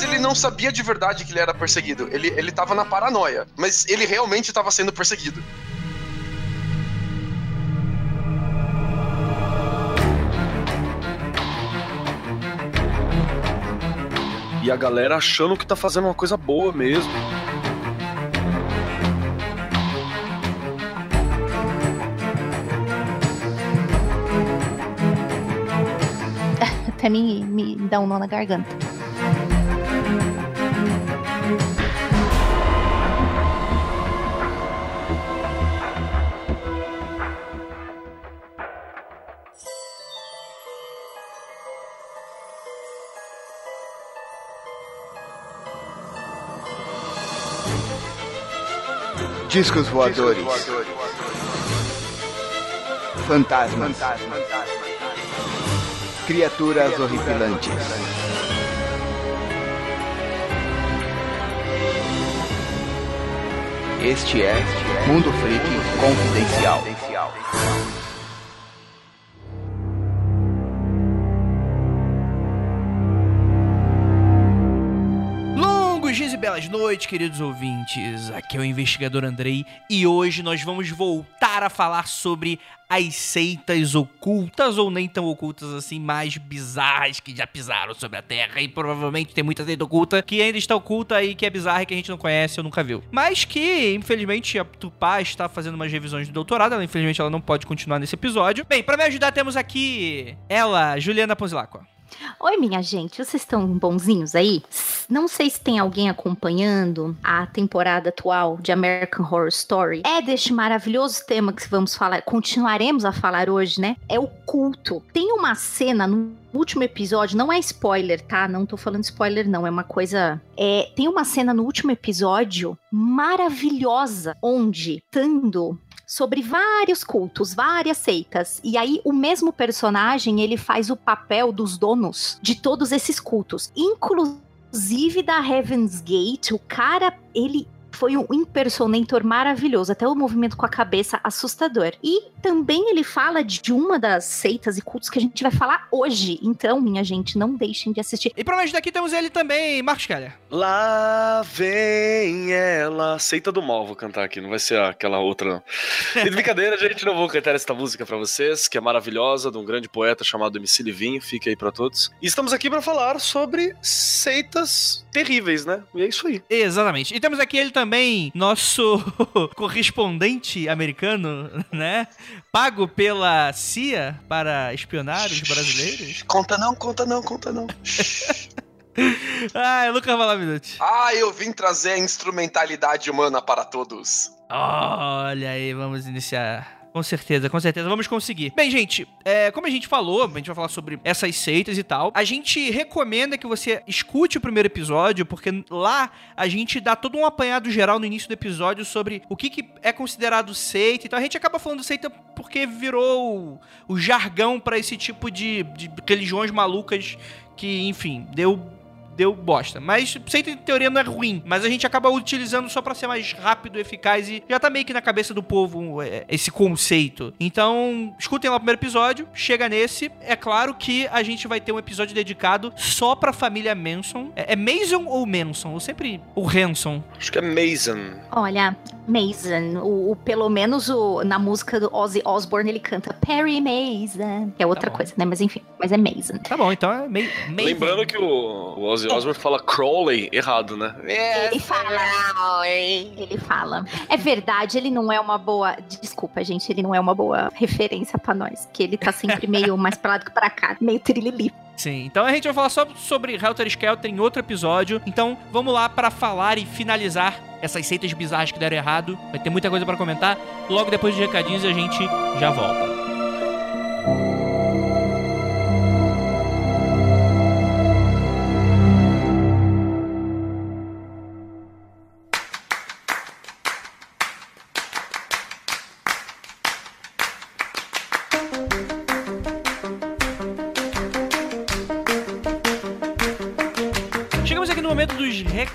vezes ele não sabia de verdade que ele era perseguido. Ele, ele tava na paranoia. Mas ele realmente estava sendo perseguido. E a galera achando que tá fazendo uma coisa boa mesmo. Até me, me dá um nó na garganta. Discos voadores. Fantasmas. Criaturas horripilantes. Este é Mundo Freak Confidencial. Belas noites, queridos ouvintes. Aqui é o investigador Andrei e hoje nós vamos voltar a falar sobre as seitas ocultas ou nem tão ocultas assim, mais bizarras que já pisaram sobre a Terra e provavelmente tem muita seita oculta que ainda está oculta e que é bizarra e que a gente não conhece ou nunca viu. Mas que, infelizmente, a Tupá está fazendo umas revisões de doutorado, ela, infelizmente ela não pode continuar nesse episódio. Bem, para me ajudar temos aqui ela, Juliana Ponzilacqua. Oi, minha gente, vocês estão bonzinhos aí? Não sei se tem alguém acompanhando a temporada atual de American Horror Story. É deste maravilhoso tema que vamos falar, continuaremos a falar hoje, né? É o culto. Tem uma cena no último episódio, não é spoiler, tá? Não tô falando spoiler, não, é uma coisa. É, tem uma cena no último episódio maravilhosa, onde Tando sobre vários cultos, várias seitas. E aí o mesmo personagem, ele faz o papel dos donos de todos esses cultos, inclusive da Heaven's Gate. O cara, ele foi um impersonator maravilhoso, até o movimento com a cabeça assustador. E também ele fala de uma das seitas e cultos que a gente vai falar hoje. Então, minha gente, não deixem de assistir. E pra me ajudar aqui temos ele também, Marcos Keller. Lá vem ela. Seita do mal, vou cantar aqui, não vai ser aquela outra. não. E de brincadeira, gente, não vou cantar esta música pra vocês, que é maravilhosa, de um grande poeta chamado MC Livinho, fica aí pra todos. E estamos aqui pra falar sobre seitas terríveis, né? E é isso aí. Exatamente. E temos aqui ele também, nosso correspondente americano, né? Pago pela CIA para espionar os brasileiros. Conta não, conta não, conta não. Ah, Lucas Valaminute. Ah, eu vim trazer a instrumentalidade humana para todos. Olha aí, vamos iniciar. Com certeza, com certeza, vamos conseguir. Bem, gente, é, como a gente falou, a gente vai falar sobre essas seitas e tal. A gente recomenda que você escute o primeiro episódio, porque lá a gente dá todo um apanhado geral no início do episódio sobre o que, que é considerado seita. Então a gente acaba falando seita porque virou o, o jargão para esse tipo de, de religiões malucas que, enfim, deu deu bosta. Mas seita em teoria não é ruim, mas a gente acaba utilizando só pra ser mais rápido, eficaz e já tá meio que na cabeça do povo é, esse conceito. Então, escutem lá o primeiro episódio, chega nesse. É claro que a gente vai ter um episódio dedicado só pra família Manson. É, é Mason ou Manson? Eu sempre. O Hanson. Acho que é Mason. Olha, Mason, o, o- pelo menos o, na música do Ozzy Osbourne ele canta Perry Mason, que é outra bom. coisa, né? Mas enfim, mas é Mason. Tá bom, então é meio. Lembrando que o, o Ozzy Osbourne fala Crowley errado, né? Ele fala. Ele fala. É verdade, ele não é uma boa. Desculpa, gente, ele não é uma boa referência pra nós. Que ele tá sempre meio mais pra lá do que pra cá, meio trilili. Sim, então a gente vai falar só sobre Helter Skelter em outro episódio. Então vamos lá pra falar e finalizar essas seitas bizarras que deram errado. Vai ter muita coisa pra comentar. Logo depois dos recadinhos a gente já volta.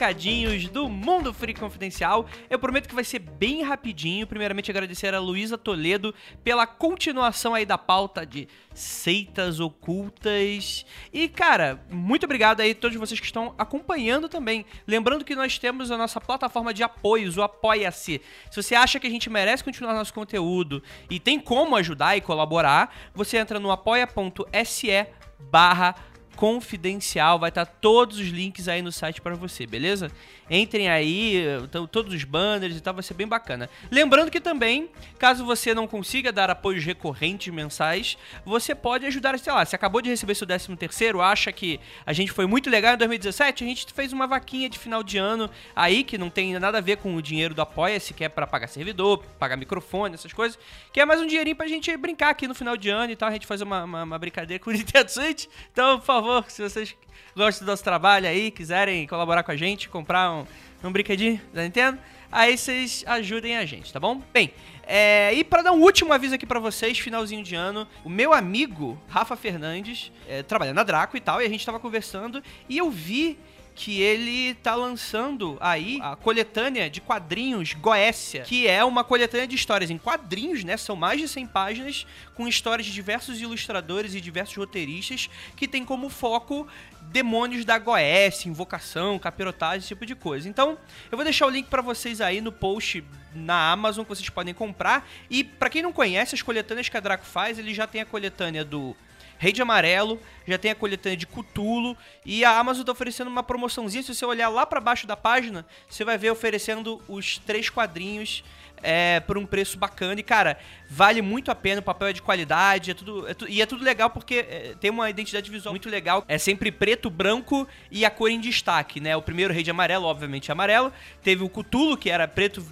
Recadinhos do Mundo Free Confidencial. Eu prometo que vai ser bem rapidinho. Primeiramente, agradecer a Luísa Toledo pela continuação aí da pauta de seitas ocultas. E, cara, muito obrigado aí a todos vocês que estão acompanhando também. Lembrando que nós temos a nossa plataforma de apoios, o Apoia-se. Se você acha que a gente merece continuar nosso conteúdo e tem como ajudar e colaborar, você entra no apoia.se barra confidencial, vai estar todos os links aí no site para você, beleza? Entrem aí, então, todos os banners e tal, vai ser bem bacana. Lembrando que também, caso você não consiga dar apoios recorrentes mensais, você pode ajudar, sei lá, se acabou de receber seu 13 terceiro, acha que a gente foi muito legal em 2017, a gente fez uma vaquinha de final de ano aí, que não tem nada a ver com o dinheiro do Apoia-se, que é para pagar servidor, pagar microfone, essas coisas, que é mais um dinheirinho pra gente brincar aqui no final de ano e tal, a gente fazer uma, uma, uma brincadeira com o Nintendo Switch. Então, por favor, se vocês gostam do nosso trabalho aí, quiserem colaborar com a gente, comprar um, um brinquedinho da Nintendo, aí vocês ajudem a gente, tá bom? Bem, é, e para dar um último aviso aqui para vocês, finalzinho de ano, o meu amigo Rafa Fernandes é, trabalha na Draco e tal, e a gente tava conversando e eu vi que ele tá lançando aí a coletânea de quadrinhos Goécia, que é uma coletânea de histórias em quadrinhos, né? São mais de 100 páginas com histórias de diversos ilustradores e diversos roteiristas que tem como foco demônios da Goécia, invocação, capirotagem, esse tipo de coisa. Então, eu vou deixar o link para vocês aí no post na Amazon que vocês podem comprar. E para quem não conhece as coletâneas que a Draco faz, ele já tem a coletânea do Rei de Amarelo, já tem a coletânea de Cutulo e a Amazon tá oferecendo uma promoçãozinha. Se você olhar lá para baixo da página, você vai ver oferecendo os três quadrinhos é, por um preço bacana. E, cara, vale muito a pena, o papel é de qualidade, é tudo, é tu, e é tudo legal porque é, tem uma identidade visual muito legal. É sempre preto, branco e a cor em destaque, né? O primeiro Rei de Amarelo, obviamente, é amarelo. Teve o Cutulo, que era preto,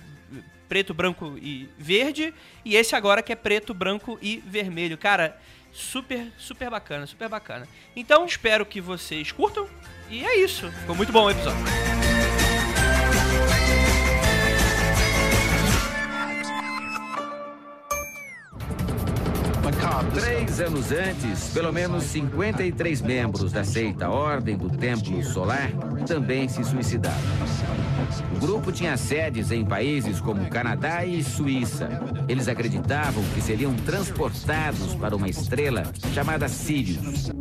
preto, branco e verde. E esse agora que é preto, branco e vermelho. Cara, super, super bacana, super bacana. Então, espero que vocês curtam. E é isso. Ficou muito bom o episódio. Três anos antes, pelo menos 53 membros da seita Ordem do Templo Solar também se suicidaram. O grupo tinha sedes em países como Canadá e Suíça. Eles acreditavam que seriam transportados para uma estrela chamada Sirius.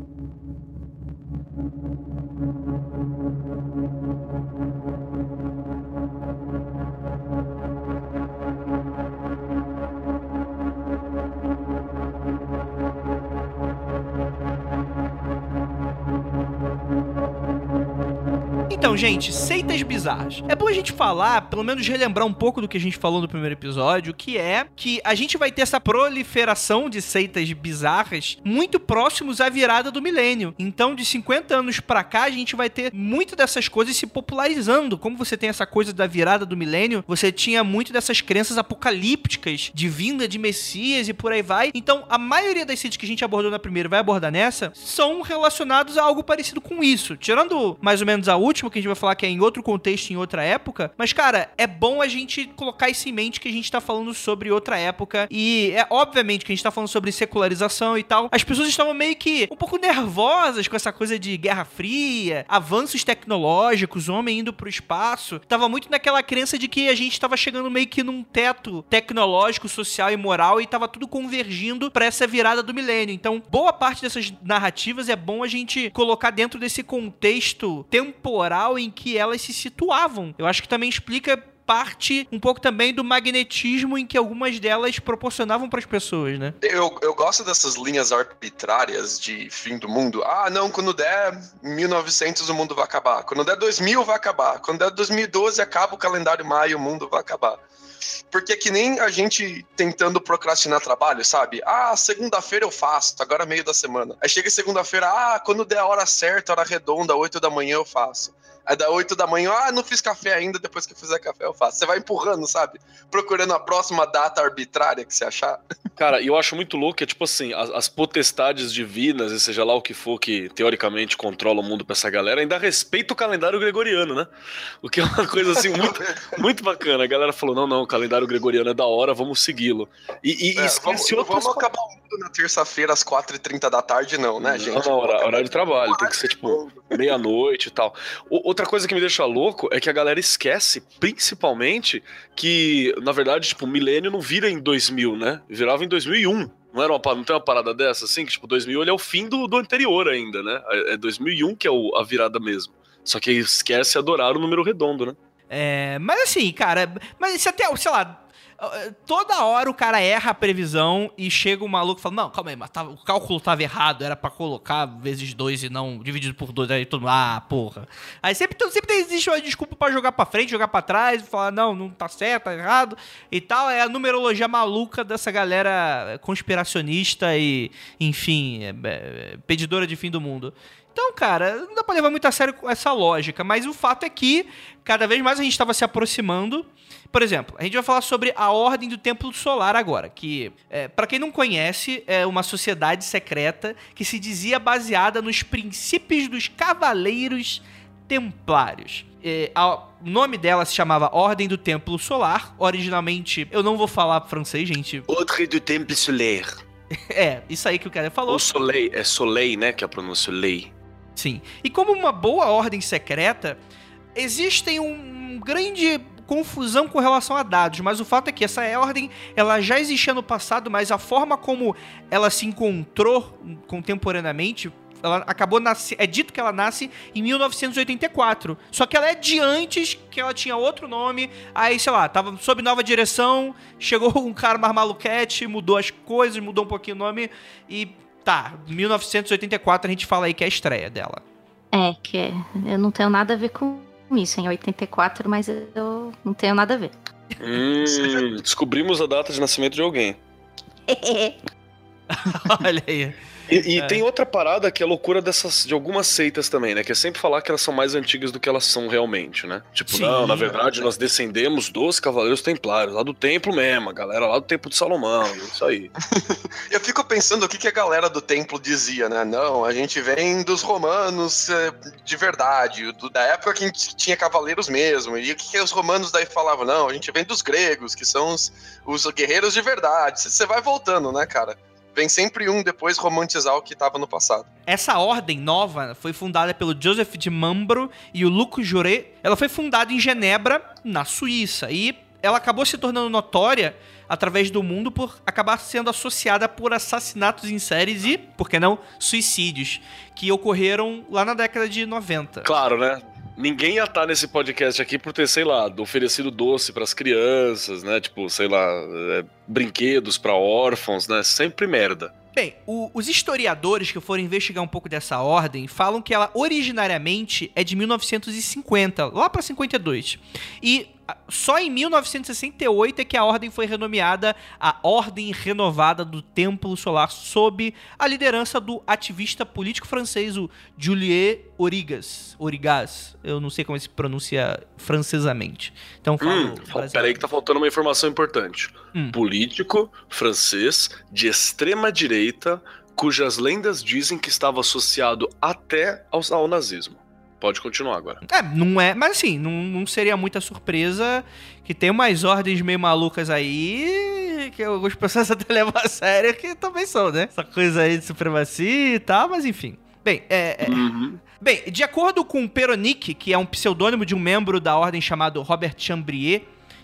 Então, gente, seitas bizarras. É bom a gente falar, pelo menos relembrar um pouco do que a gente falou no primeiro episódio, que é que a gente vai ter essa proliferação de seitas bizarras muito próximos à virada do milênio. Então, de 50 anos pra cá, a gente vai ter muito dessas coisas se popularizando. Como você tem essa coisa da virada do milênio, você tinha muito dessas crenças apocalípticas de vinda de Messias e por aí vai. Então, a maioria das seitas que a gente abordou na primeira vai abordar nessa são relacionados a algo parecido com isso. Tirando mais ou menos a última, que a gente vai falar que é em outro contexto, em outra época. Mas, cara, é bom a gente colocar isso em mente que a gente tá falando sobre outra época. E é obviamente que a gente tá falando sobre secularização e tal. As pessoas estavam meio que um pouco nervosas com essa coisa de Guerra Fria, avanços tecnológicos, homem indo pro espaço. Tava muito naquela crença de que a gente tava chegando meio que num teto tecnológico, social e moral e tava tudo convergindo para essa virada do milênio. Então, boa parte dessas narrativas é bom a gente colocar dentro desse contexto temporal em que elas se situavam. Eu acho que também explica parte um pouco também do magnetismo em que algumas delas proporcionavam para as pessoas, né? Eu, eu gosto dessas linhas arbitrárias de fim do mundo. Ah, não, quando der 1900 o mundo vai acabar. Quando der 2000 vai acabar. Quando der 2012 acaba o calendário maio, o mundo vai acabar. Porque é que nem a gente tentando procrastinar trabalho, sabe? Ah, segunda-feira eu faço, agora é meio da semana. Aí chega segunda-feira, ah, quando der a hora certa, hora redonda, 8 da manhã eu faço. Aí dá 8 da manhã, ah, não fiz café ainda, depois que eu fizer café eu faço. Você vai empurrando, sabe? Procurando a próxima data arbitrária que você achar. Cara, eu acho muito louco que é tipo assim, as, as potestades divinas, e seja lá o que for que teoricamente controla o mundo pra essa galera, ainda respeita o calendário gregoriano, né? O que é uma coisa assim muito, muito bacana. A galera falou: não, não, o calendário gregoriano é da hora, vamos segui-lo. E, e É, esquece vamos, vamos acabar o mundo na terça-feira às 4h30 da tarde, não, né, gente? Não, não, hora- horário de trabalho, tem que ser tipo meia-noite e tal. O- Outra coisa que me deixa louco é que a galera esquece, principalmente, que, na verdade, tipo, o milênio não vira em 2000, né? Virava em 2001. Não, era uma, não tem uma parada dessa, assim? Que, tipo, 2000 ele é o fim do, do anterior ainda, né? É 2001 que é o, a virada mesmo. Só que esquece adorar o número redondo, né? É, mas assim, cara, mas se até, sei lá, toda hora o cara erra a previsão e chega o maluco e fala: Não, calma aí, mas o cálculo tava errado, era para colocar vezes dois e não dividido por dois. Aí todo mundo, ah, porra. Aí sempre, sempre existe uma desculpa para jogar para frente, jogar para trás, falar: Não, não tá certo, tá errado e tal. É a numerologia maluca dessa galera conspiracionista e, enfim, é, é, pedidora de fim do mundo. Então, cara, não dá pra levar muito a sério essa lógica, mas o fato é que cada vez mais a gente estava se aproximando. Por exemplo, a gente vai falar sobre a Ordem do Templo Solar agora, que, é, para quem não conhece, é uma sociedade secreta que se dizia baseada nos princípios dos Cavaleiros Templários. É, a, o nome dela se chamava Ordem do Templo Solar. Originalmente, eu não vou falar francês, gente. Ordem do Solar. É, isso aí que o cara falou. O Soleil, é Soleil, né, que é a pronúncia Lei. Sim. E como uma boa ordem secreta, existem um grande confusão com relação a dados, mas o fato é que essa ordem ela já existia no passado, mas a forma como ela se encontrou contemporaneamente ela acabou nasce, é dito que ela nasce em 1984. Só que ela é de antes, que ela tinha outro nome. Aí, sei lá, tava sob nova direção, chegou um cara mais maluquete, mudou as coisas, mudou um pouquinho o nome e Tá, 1984 a gente fala aí que é a estreia dela. É, que é, eu não tenho nada a ver com isso, em 84, mas eu não tenho nada a ver. Hum, descobrimos a data de nascimento de alguém. Olha aí. E, e é. tem outra parada que é a loucura dessas, de algumas seitas também, né? Que é sempre falar que elas são mais antigas do que elas são realmente, né? Tipo, Sim, não, na verdade nós descendemos dos Cavaleiros Templários, lá do templo mesmo, a galera lá do Templo de Salomão, isso aí. Eu fico pensando o que, que a galera do templo dizia, né? Não, a gente vem dos romanos é, de verdade, do, da época que tinha cavaleiros mesmo. E o que, que os romanos daí falavam? Não, a gente vem dos gregos, que são os, os guerreiros de verdade. Você vai voltando, né, cara? Vem sempre um depois romantizar o que estava no passado. Essa ordem nova foi fundada pelo Joseph de Mambro e o Luc Juret. Ela foi fundada em Genebra, na Suíça, e ela acabou se tornando notória através do mundo por acabar sendo associada por assassinatos em séries e, por que não, suicídios, que ocorreram lá na década de 90. Claro, né? Ninguém ia estar nesse podcast aqui por ter, sei lá, oferecido doce para as crianças, né? Tipo, sei lá, é, brinquedos para órfãos, né? Sempre merda. Bem, o, os historiadores que foram investigar um pouco dessa ordem falam que ela originariamente é de 1950, lá para 52. E só em 1968 é que a ordem foi renomeada a Ordem Renovada do Templo Solar, sob a liderança do ativista político francês, o Juliet Origas. Origas. Eu não sei como se pronuncia francesamente. Então, falo. Hum, peraí, que tá faltando uma informação importante. Hum. Político francês de extrema direita, cujas lendas dizem que estava associado até ao, ao nazismo. Pode continuar agora. É, não é. Mas assim, não, não seria muita surpresa que tem umas ordens meio malucas aí que algumas pessoas até levam a sério que também são, né? Essa coisa aí de supremacia e tal, mas enfim. Bem, é, é... Uhum. Bem, de acordo com Peronic, que é um pseudônimo de um membro da ordem chamado Robert Chambrier,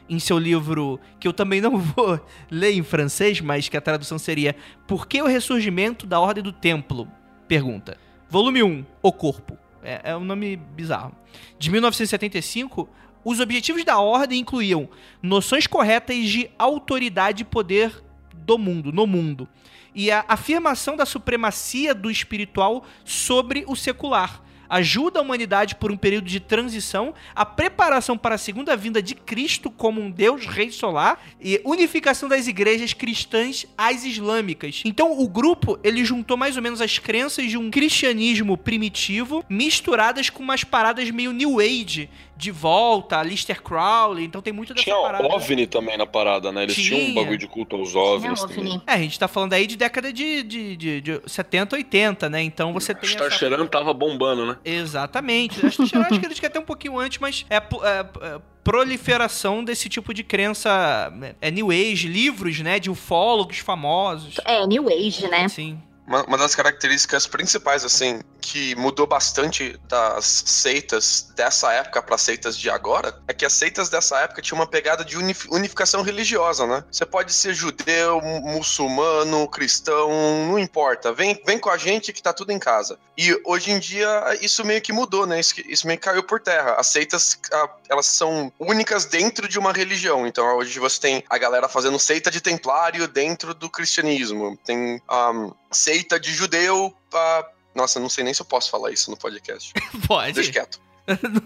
em seu livro, que eu também não vou ler em francês, mas que a tradução seria Por que o ressurgimento da Ordem do Templo? Pergunta. Volume 1, O Corpo. É, é um nome bizarro. De 1975, os objetivos da ordem incluíam noções corretas de autoridade e poder do mundo, no mundo, e a afirmação da supremacia do espiritual sobre o secular ajuda a humanidade por um período de transição, a preparação para a segunda vinda de Cristo como um Deus rei solar e unificação das igrejas cristãs às islâmicas. Então o grupo ele juntou mais ou menos as crenças de um cristianismo primitivo misturadas com umas paradas meio New Age de volta, Lister Crowley, então tem muito dessa Tinha parada. Tinha OVNI também na parada, né? Eles Tinha. tinham um bagulho de culto aos OVNIs também. É, a gente tá falando aí de década de, de, de, de 70, 80, né? Então você tem Star essa... cheirando tava bombando, né? Exatamente. Star acho que eles até um pouquinho antes, mas é, é, é proliferação desse tipo de crença é New Age, livros, né, de ufólogos famosos. É, New Age, né? Sim. Uma, uma, das características principais, assim, que mudou bastante das seitas dessa época para seitas de agora, é que as seitas dessa época tinham uma pegada de unificação religiosa, né? Você pode ser judeu, muçulmano, cristão, não importa. Vem, vem com a gente que tá tudo em casa. E hoje em dia isso meio que mudou, né? Isso, isso meio que caiu por terra. As seitas, elas são únicas dentro de uma religião. Então hoje você tem a galera fazendo seita de templário dentro do cristianismo. Tem um, seita de judeu. Uh, nossa, não sei nem se eu posso falar isso no podcast. Pode. Deixa quieto.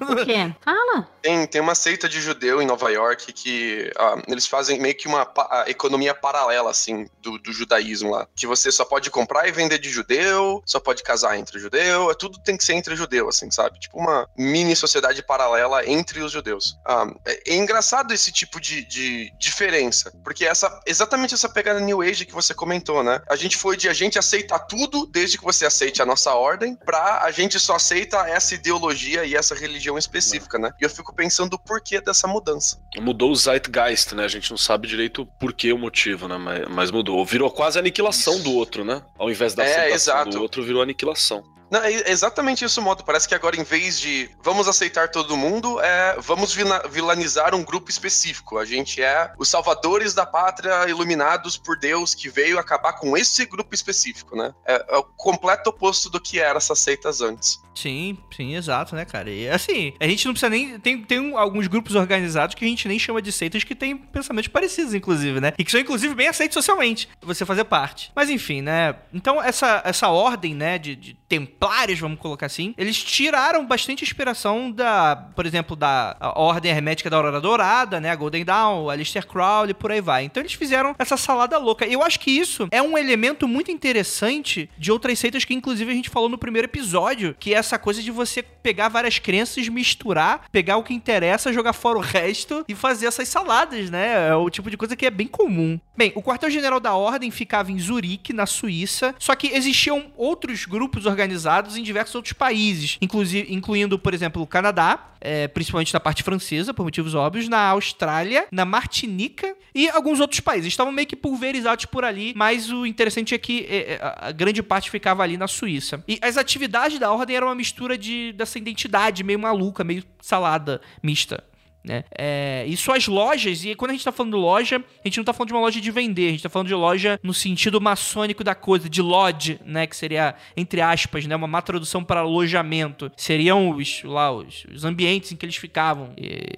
O quê? Fala. Tem, tem uma seita de judeu em Nova York que uh, eles fazem meio que uma pa economia paralela, assim, do, do, judaísmo lá. Que você só pode comprar e vender de judeu, só pode casar entre judeu, é, tudo tem que ser entre judeu, assim, sabe? Tipo uma mini sociedade paralela entre os judeus. Uh, é, é, engraçado esse tipo de, de diferença, porque essa exatamente essa pegada New Age que você comentou, né? A gente foi de a gente aceitar tudo desde que você aceite a nossa ordem, pra a gente só aceita essa ideologia e essa essa religião específica, né? E eu fico pensando o porquê dessa mudança. Mudou o zeitgeist, né? A gente não sabe direito o porquê, o motivo, né? Mas, mas mudou. Virou quase a aniquilação do outro, né? Ao invés da é, aceitação do outro, virou aniquilação. Não, é exatamente isso o modo. Parece que agora, em vez de vamos aceitar todo mundo, é vamos vilanizar um grupo específico. A gente é os salvadores da pátria, iluminados por Deus, que veio acabar com esse grupo específico, né? É, é o completo oposto do que eram essas seitas antes. Sim, sim, exato, né, cara? E assim, a gente não precisa nem. Tem, tem alguns grupos organizados que a gente nem chama de seitas que têm pensamentos parecidos, inclusive, né? E que são, inclusive, bem aceitos socialmente, você fazer parte. Mas enfim, né? Então, essa, essa ordem, né, de, de templários, vamos colocar assim, eles tiraram bastante inspiração da, por exemplo, da Ordem Hermética da Aurora Dourada, né? A Golden Dawn, Alistair Crowley, por aí vai. Então, eles fizeram essa salada louca. E eu acho que isso é um elemento muito interessante de outras seitas que, inclusive, a gente falou no primeiro episódio, que é essa coisa de você pegar várias crenças, misturar, pegar o que interessa, jogar fora o resto e fazer essas saladas, né? É o tipo de coisa que é bem comum. Bem, o quartel-general da Ordem ficava em Zurique, na Suíça, só que existiam outros grupos organizados em diversos outros países, inclusive, incluindo, por exemplo, o Canadá, é, principalmente na parte francesa, por motivos óbvios, na Austrália, na Martinica e alguns outros países. Estavam meio que pulverizados por ali, mas o interessante é que é, é a grande parte ficava ali na Suíça. E as atividades da Ordem eram uma mistura de, dessa identidade meio maluca, meio salada mista. Né? É, e suas lojas, e quando a gente tá falando loja, a gente não tá falando de uma loja de vender, a gente tá falando de loja no sentido maçônico da coisa, de lodge, né? Que seria, entre aspas, né? Uma má tradução para alojamento. Seriam os, lá, os, os ambientes em que eles ficavam. E,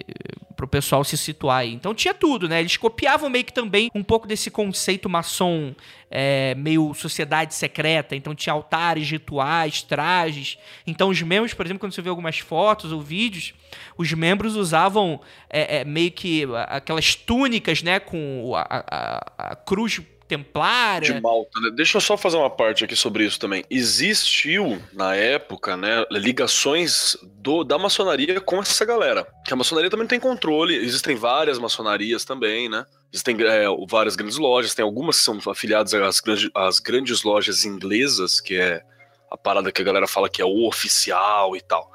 pro pessoal se situar aí. Então tinha tudo, né? Eles copiavam meio que também um pouco desse conceito maçom é, meio sociedade secreta. Então tinha altares, rituais, trajes. Então os membros, por exemplo, quando você vê algumas fotos ou vídeos, os membros usavam é, é, meio que aquelas túnicas, né? Com a, a, a cruz templária. De Malta, né? Deixa eu só fazer uma parte aqui sobre isso também. Existiu, na época, né, ligações do, da maçonaria com essa galera. Que a maçonaria também tem controle, existem várias maçonarias também, né? Existem é, várias grandes lojas, tem algumas que são afiliadas às grandes, às grandes lojas inglesas, que é a parada que a galera fala que é o oficial e tal.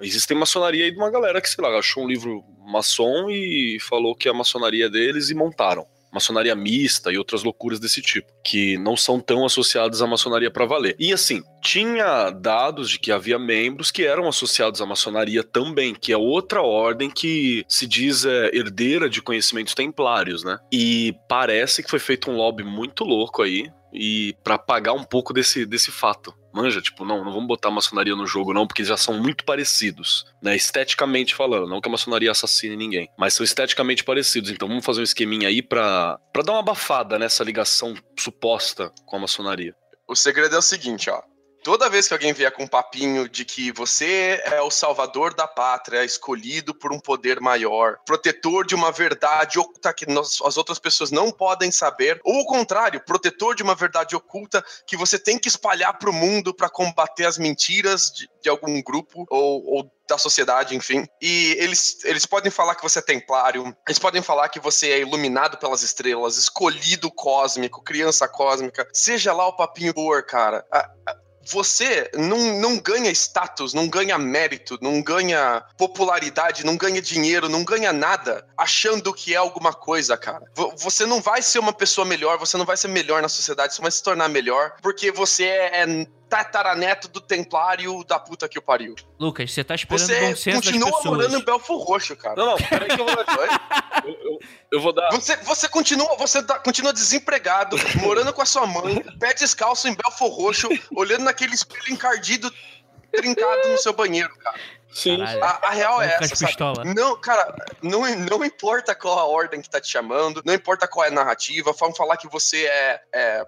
Existem maçonaria aí de uma galera que, sei lá, achou um livro maçom e falou que a maçonaria é deles e montaram maçonaria mista e outras loucuras desse tipo, que não são tão associadas à maçonaria para valer. E assim, tinha dados de que havia membros que eram associados à maçonaria também, que é outra ordem que se diz é, herdeira de conhecimentos templários, né? E parece que foi feito um lobby muito louco aí e para pagar um pouco desse, desse fato. Manja, tipo, não, não vamos botar maçonaria no jogo, não, porque eles já são muito parecidos, né? Esteticamente falando. Não que a maçonaria assassine ninguém, mas são esteticamente parecidos. Então vamos fazer um esqueminha aí pra, pra dar uma abafada nessa ligação suposta com a maçonaria. O segredo é o seguinte, ó. Toda vez que alguém vier com um papinho de que você é o salvador da pátria, escolhido por um poder maior, protetor de uma verdade oculta que nós, as outras pessoas não podem saber, ou o contrário, protetor de uma verdade oculta que você tem que espalhar para o mundo para combater as mentiras de, de algum grupo ou, ou da sociedade, enfim. E eles, eles podem falar que você é templário, eles podem falar que você é iluminado pelas estrelas, escolhido cósmico, criança cósmica, seja lá o papinho por, cara. A, a, você não, não ganha status, não ganha mérito, não ganha popularidade, não ganha dinheiro, não ganha nada achando que é alguma coisa, cara. Você não vai ser uma pessoa melhor, você não vai ser melhor na sociedade, você vai se tornar melhor porque você é, é tataraneto do templário da puta que o pariu. Lucas, você tá esperando Você bom senso das continua morando em Belfor Roxo, cara. Não, não, peraí que eu vou, Oi? eu, eu- eu vou dar. Você, você continua, você tá- continua desempregado, morando com a sua mãe, pé descalço em Belfor Roxo, olhando naquele espelho encardido, trincado no seu banheiro, cara. Sim. A, a real é Lucas essa, sabe? Pistola. Não, cara, não, não importa qual a ordem que tá te chamando, não importa qual é a narrativa, vamos falar que você é, é-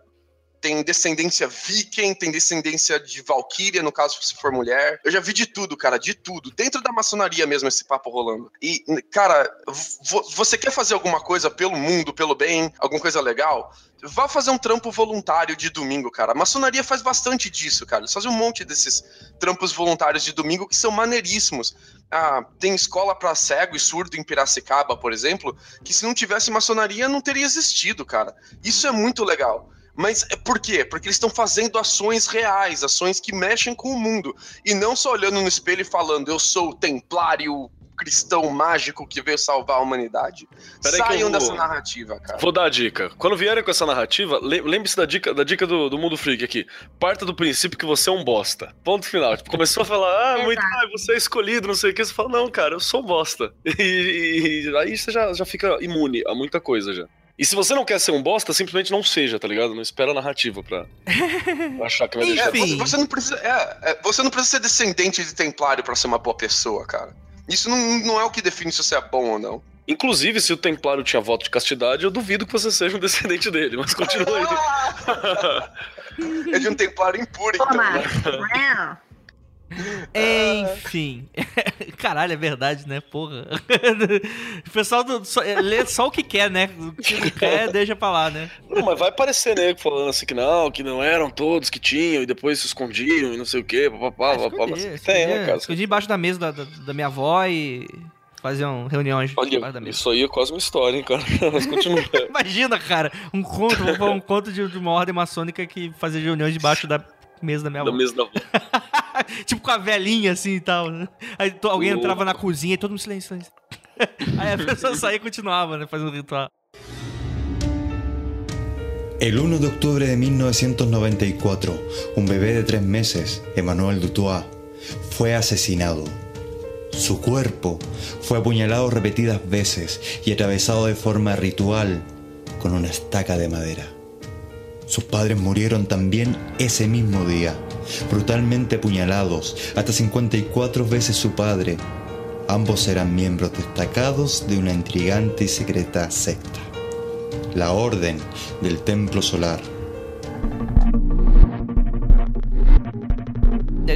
tem descendência viking, tem descendência de valquíria, no caso se for mulher. Eu já vi de tudo, cara, de tudo. Dentro da maçonaria mesmo esse papo rolando. E, cara, vo- você quer fazer alguma coisa pelo mundo, pelo bem, alguma coisa legal? Vá fazer um trampo voluntário de domingo, cara. A maçonaria faz bastante disso, cara. Eles fazem um monte desses trampos voluntários de domingo que são maneiríssimos. Ah, tem escola para cego e surdo em Piracicaba, por exemplo, que se não tivesse maçonaria não teria existido, cara. Isso é muito legal. Mas é por quê? Porque eles estão fazendo ações reais, ações que mexem com o mundo. E não só olhando no espelho e falando, eu sou o templário cristão mágico que veio salvar a humanidade. Peraí que Saiam vou- dessa narrativa, cara. Vou dar a dica. Quando vierem com essa narrativa, le- lembre-se da dica, da dica do, do Mundo Freak aqui. Parta do princípio que você é um bosta. Ponto final. Tipo, começou a falar, ah, muito, ah, você é escolhido, não sei o que. Você fala, não, cara, eu sou um bosta. E, e aí você já, já fica imune a muita coisa já. E se você não quer ser um bosta, simplesmente não seja, tá ligado? Não espera a narrativa pra, pra achar que vai deixar. É, Enfim. você, você não precisa, é, é, você não precisa ser descendente de templário pra ser uma boa pessoa, cara. Isso não, não é o que define se você é bom ou não. Inclusive, se o Templário tinha voto de castidade, eu duvido que você seja um descendente dele, mas continua aí. é de um templário impuro, então. Toma. Né? Enfim. Caralho, é verdade, né? Porra. O pessoal do, só, é, lê só o que quer, né? O que quer, deixa pra lá, né? Não, mas vai aparecer nego falando assim que não, que não eram todos que tinham e depois se escondiam e não sei o quê, papapá, papapá. Escondi, Mas Tem, né, cara? escondi embaixo da mesa da, da, da minha avó e faziam reuniões Olha, embaixo da mesa. isso aí é quase uma história, hein, cara? Mas continua. Imagina, cara, um conto, um conto de, de uma ordem maçônica que fazia reuniões debaixo da mesa da minha da avó. mesa da avó. tipo com a velhinha assim e tal. né? Aí to- alguém Louco. entrava na cozinha e todo mundo silêncio, silêncio. Aí a pessoa saía e continuava, né? Fazendo ritual. El 1 de octubre de 1994, un bebé de tres meses, Emmanuel Dutoit, fue asesinado. Su cuerpo fue apuñalado repetidas veces y atravesado de forma ritual con una estaca de madera. Sus padres murieron también ese mismo día, brutalmente apuñalados, hasta 54 veces su padre. Ambos eran miembros destacados de una intrigante y secreta secta la Orden del Templo Solar.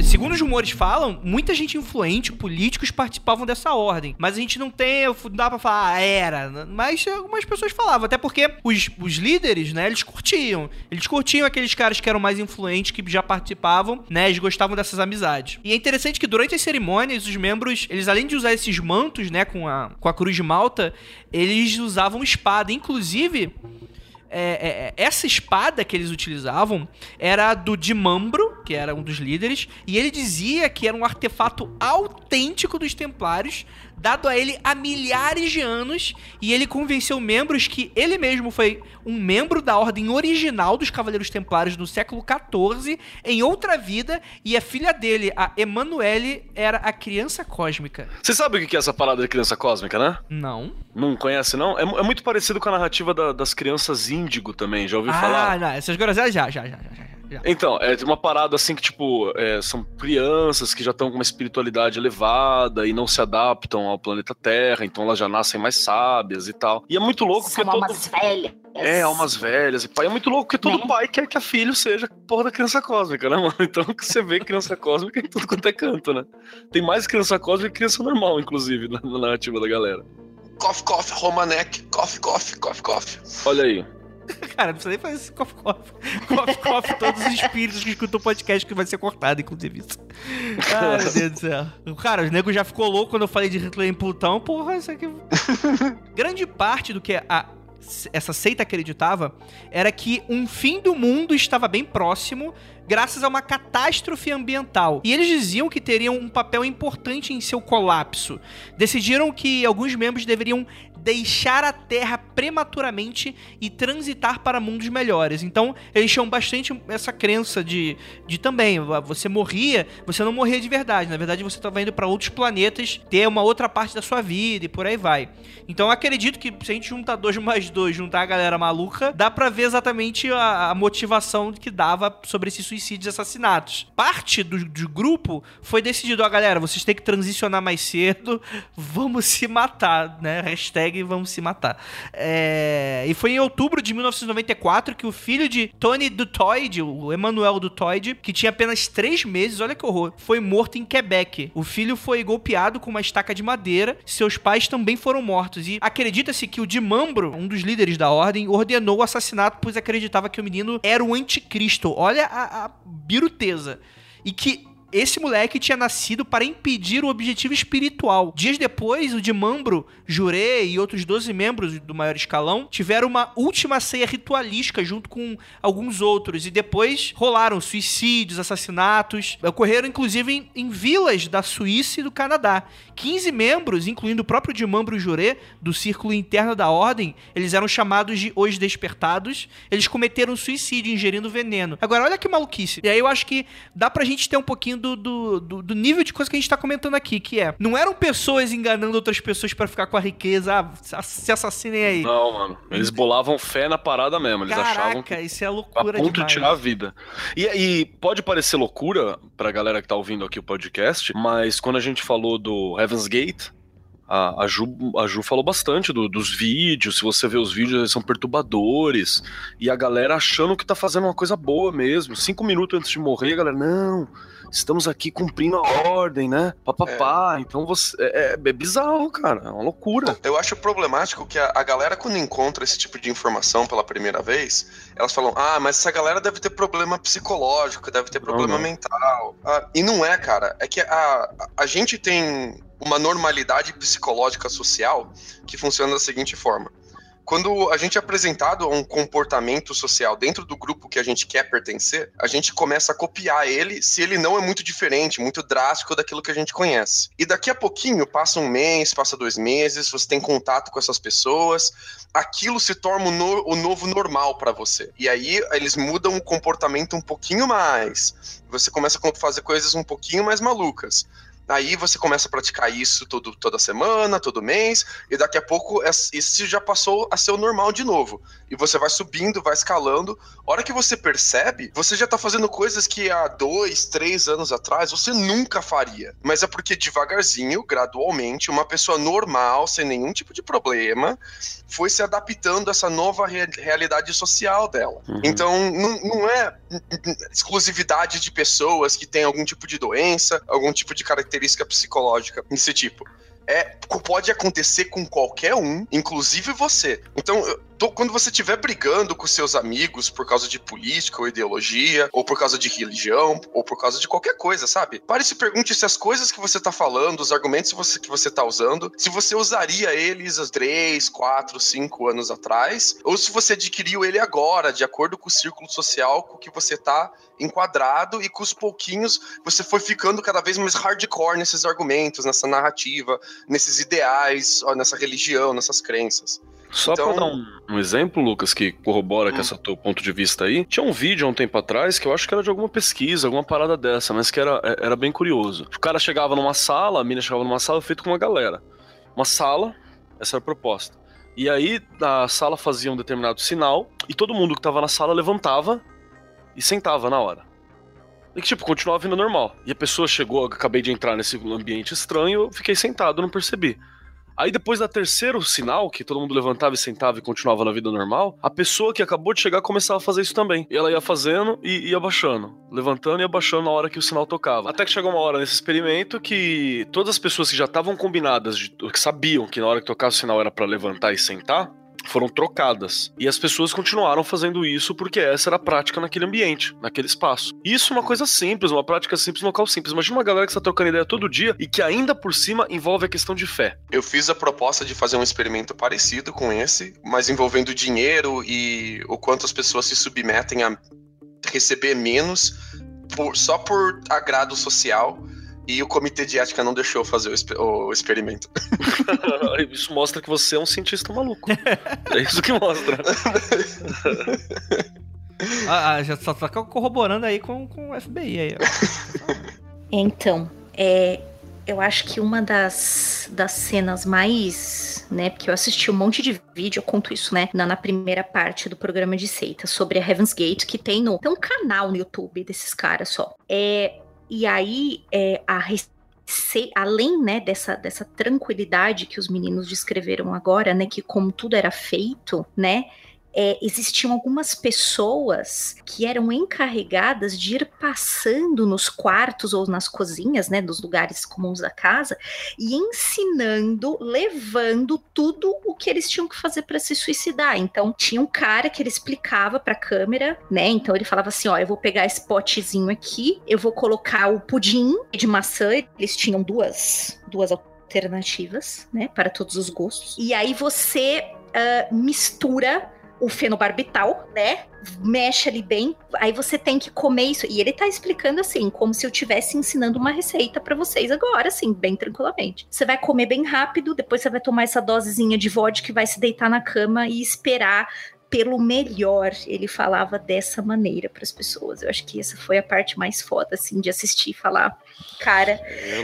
Segundo os rumores falam, muita gente influente, políticos participavam dessa ordem. Mas a gente não tem, não dá pra falar, ah, era. Mas algumas pessoas falavam, até porque os, os líderes, né, eles curtiam. Eles curtiam aqueles caras que eram mais influentes, que já participavam, né, eles gostavam dessas amizades. E é interessante que durante as cerimônias, os membros, eles além de usar esses mantos, né, com a, com a cruz de malta, eles usavam espada. Inclusive, é, é, essa espada que eles utilizavam era do Dimambro, que era um dos líderes, e ele dizia que era um artefato autêntico dos Templários, dado a ele há milhares de anos, e ele convenceu membros que ele mesmo foi um membro da ordem original dos Cavaleiros Templários no século XIV, em outra vida, e a filha dele, a Emanuele, era a criança cósmica. Você sabe o que é essa parada de criança cósmica, né? Não? Não conhece, não? É, é muito parecido com a narrativa da- das crianças índigo também, já ouviu ah, falar? não, essas groselhas já, já, já, já, já. já. Então, é uma parada assim que, tipo, é, são crianças que já estão com uma espiritualidade elevada e não se adaptam ao planeta Terra, então elas já nascem mais sábias e tal. E é muito louco São porque todo. almas velhas. É, almas velhas e pai. É muito louco porque todo pai quer que a filho seja porra da criança cósmica, né, mano? Então que você vê criança cósmica em tudo quanto é canto, né? Tem mais criança cósmica que criança normal, inclusive, na, na narrativa da galera. Coffee, coffee, Romanek, coffee, coffee, coffee, coffee. Olha aí. Cara, não precisa nem fazer esse coffee coffee. Coffee coffee, todos os espíritos que escutam o podcast que vai ser cortado, inclusive isso. Ai, meu Deus do céu. Cara, o nego já ficou louco quando eu falei de Hitler em Plutão. Porra, isso aqui. Grande parte do que a essa seita acreditava era que um fim do mundo estava bem próximo graças a uma catástrofe ambiental. E eles diziam que teriam um papel importante em seu colapso. Decidiram que alguns membros deveriam deixar a Terra prematuramente e transitar para mundos melhores. Então, eles tinham bastante essa crença de, de também, você morria, você não morria de verdade. Na verdade, você estava indo para outros planetas, ter uma outra parte da sua vida e por aí vai. Então, acredito que se a gente juntar dois mais dois, juntar a galera maluca, dá para ver exatamente a, a, motivação que dava sobre esses suicídios e assassinatos. Parte do, do grupo foi decidido, ó, galera, vocês têm que transicionar mais cedo, vamos se matar, né? Hashtag vamos se matar. É... E foi em outubro de 1994 que o filho de Tony Dutoid, o Emmanuel Dutoid, que tinha apenas três meses, olha que horror, foi morto em Quebec. O filho foi golpeado com uma estaca de madeira, seus pais também foram mortos. E acredita-se que o Dimambro, um dos líderes da ordem, ordenou o assassinato, pois acreditava que o menino era o anticristo. Olha a, a biruteza. E que esse moleque tinha nascido para impedir o objetivo espiritual. Dias depois, o de Mambro, Juré e outros 12 membros do maior escalão tiveram uma última ceia ritualística junto com alguns outros. E depois rolaram suicídios, assassinatos. Ocorreram inclusive em, em vilas da Suíça e do Canadá. 15 membros, incluindo o próprio de Mambro Juré, do círculo interno da ordem, eles eram chamados de Os Despertados. Eles cometeram suicídio ingerindo veneno. Agora, olha que maluquice. E aí eu acho que dá pra gente ter um pouquinho do, do, do, do, nível de coisa que a gente tá comentando aqui, que é, não eram pessoas enganando outras pessoas para ficar com a riqueza, ah, se assassinem aí. Não, mano. Eles bolavam fé na parada mesmo. Eles Caraca, achavam que isso é loucura a ponto demais. de tirar a vida. E, e pode parecer loucura pra galera que tá ouvindo aqui o podcast, mas quando a gente falou do Heaven's Gate, a, a, Ju, a Ju falou bastante do, dos vídeos. Se você vê os vídeos, eles são perturbadores. E a galera achando que tá fazendo uma coisa boa mesmo. Cinco minutos antes de morrer, a galera, não, estamos aqui cumprindo a ordem, né? Papapá. É. Então você. É, é, é, bizarro, cara. É uma loucura. Eu acho problemático que a, a, galera, quando encontra esse tipo de informação pela primeira vez, elas falam: ah, mas essa galera deve ter problema psicológico, deve ter problema não, não. mental. Ah, e não é, cara. É que a, a gente tem uma normalidade psicológica social que funciona da seguinte forma quando a gente é apresentado a um comportamento social dentro do grupo que a gente quer pertencer, a gente começa a copiar ele se ele não é muito diferente, muito drástico daquilo que a gente conhece. E daqui a pouquinho, passa um mês, passa dois meses, você tem contato com essas pessoas, aquilo se torna o, no, o novo normal para você. E aí eles mudam o comportamento um pouquinho mais. Você começa a fazer coisas um pouquinho mais malucas. Aí você começa a praticar isso todo, toda semana, todo mês, e daqui a pouco isso já passou a ser o normal de novo. E você vai subindo, vai escalando. A hora que você percebe, você já tá fazendo coisas que há dois, três anos atrás você nunca faria. Mas é porque devagarzinho, gradualmente, uma pessoa normal, sem nenhum tipo de problema, foi se adaptando a essa nova re realidade social dela. Uhum. Então, não, não é exclusividade de pessoas que têm algum tipo de doença, algum tipo de característica psicológica desse tipo é, pode acontecer com qualquer um, inclusive você. Então, quando você estiver brigando com seus amigos por causa de política ou ideologia, ou por causa de religião, ou por causa de qualquer coisa, sabe? Pare e se pergunte se as coisas que você tá falando, os argumentos que você, que você tá usando, se você usaria eles há 3, 4, 5 anos atrás, ou se você adquiriu ele agora, de acordo com o círculo social com que você tá enquadrado e com os pouquinhos você foi ficando cada vez mais hardcore nesses argumentos, nessa narrativa, nesses ideais, nessa religião, nessas crenças. Só então... pra dar um, um, exemplo, Lucas, que corrobora hum. com esse teu ponto de vista aí, tinha um vídeo há um tempo atrás que eu acho que era de alguma pesquisa, alguma parada dessa, mas que era, é, era bem curioso. O cara chegava numa sala, a mina chegava numa sala feito com uma galera. Uma sala, essa era a proposta. E aí a sala fazia um determinado sinal e todo mundo que tava na sala levantava e sentava na hora. E que, tipo, continuava vindo normal. E a pessoa chegou, acabei de entrar nesse ambiente estranho, eu fiquei sentado, não percebi. Aí depois da terceiro sinal, que todo mundo levantava e sentava e continuava na vida normal, a pessoa que acabou de chegar começava a fazer isso também. E ela ia fazendo e ia abaixando, levantando e abaixando na hora que o sinal tocava. Até que chegou uma hora nesse experimento que todas as pessoas que já estavam combinadas, de, que sabiam que na hora que tocava o sinal era para levantar e sentar, foram trocadas. E as pessoas continuaram fazendo isso porque essa era a prática naquele ambiente, naquele espaço. Isso é uma coisa simples, uma prática simples, um local simples. Imagina uma galera que está trocando ideia todo dia e que ainda por cima envolve a questão de fé. Eu fiz a proposta de fazer um experimento parecido com esse, mas envolvendo dinheiro e o quanto as pessoas se submetem a receber menos por, só por agrado social. E o comitê de ética não deixou fazer o, exper o experimento. isso mostra que você é um cientista maluco. é isso que mostra. ah, ah, já só tá corroborando aí com, com o FBI aí. então, é, eu acho que uma das, das cenas mais, né, porque eu assisti um monte de vídeo, eu conto isso, né, na, na primeira parte do programa de seita, sobre a Heaven's Gate, que tem no tem um canal no YouTube desses caras só. É, e aí, é, a além né, dessa, dessa tranquilidade que os meninos descreveram agora, né, que como tudo era feito, né, é, existiam algumas pessoas que eram encarregadas de ir passando nos quartos ou nas cozinhas, né, dos lugares comuns da casa, e ensinando, levando tudo o que eles tinham que fazer para se suicidar. Então, tinha um cara que ele explicava para a câmera, né? Então ele falava assim, ó, eu vou pegar esse potezinho aqui, eu vou colocar o pudim de maçã, eles tinham duas duas alternativas, né, para todos os gostos. E aí você uh, mistura o fenobarbital, né? Mexe ali bem, aí você tem que comer isso. E ele tá explicando assim, como se eu estivesse ensinando uma receita para vocês agora, assim, bem tranquilamente. Você vai comer bem rápido, depois você vai tomar essa dosezinha de vodka, vai se deitar na cama e esperar pelo melhor. Ele falava dessa maneira para as pessoas. Eu acho que essa foi a parte mais foda, assim, de assistir falar, cara,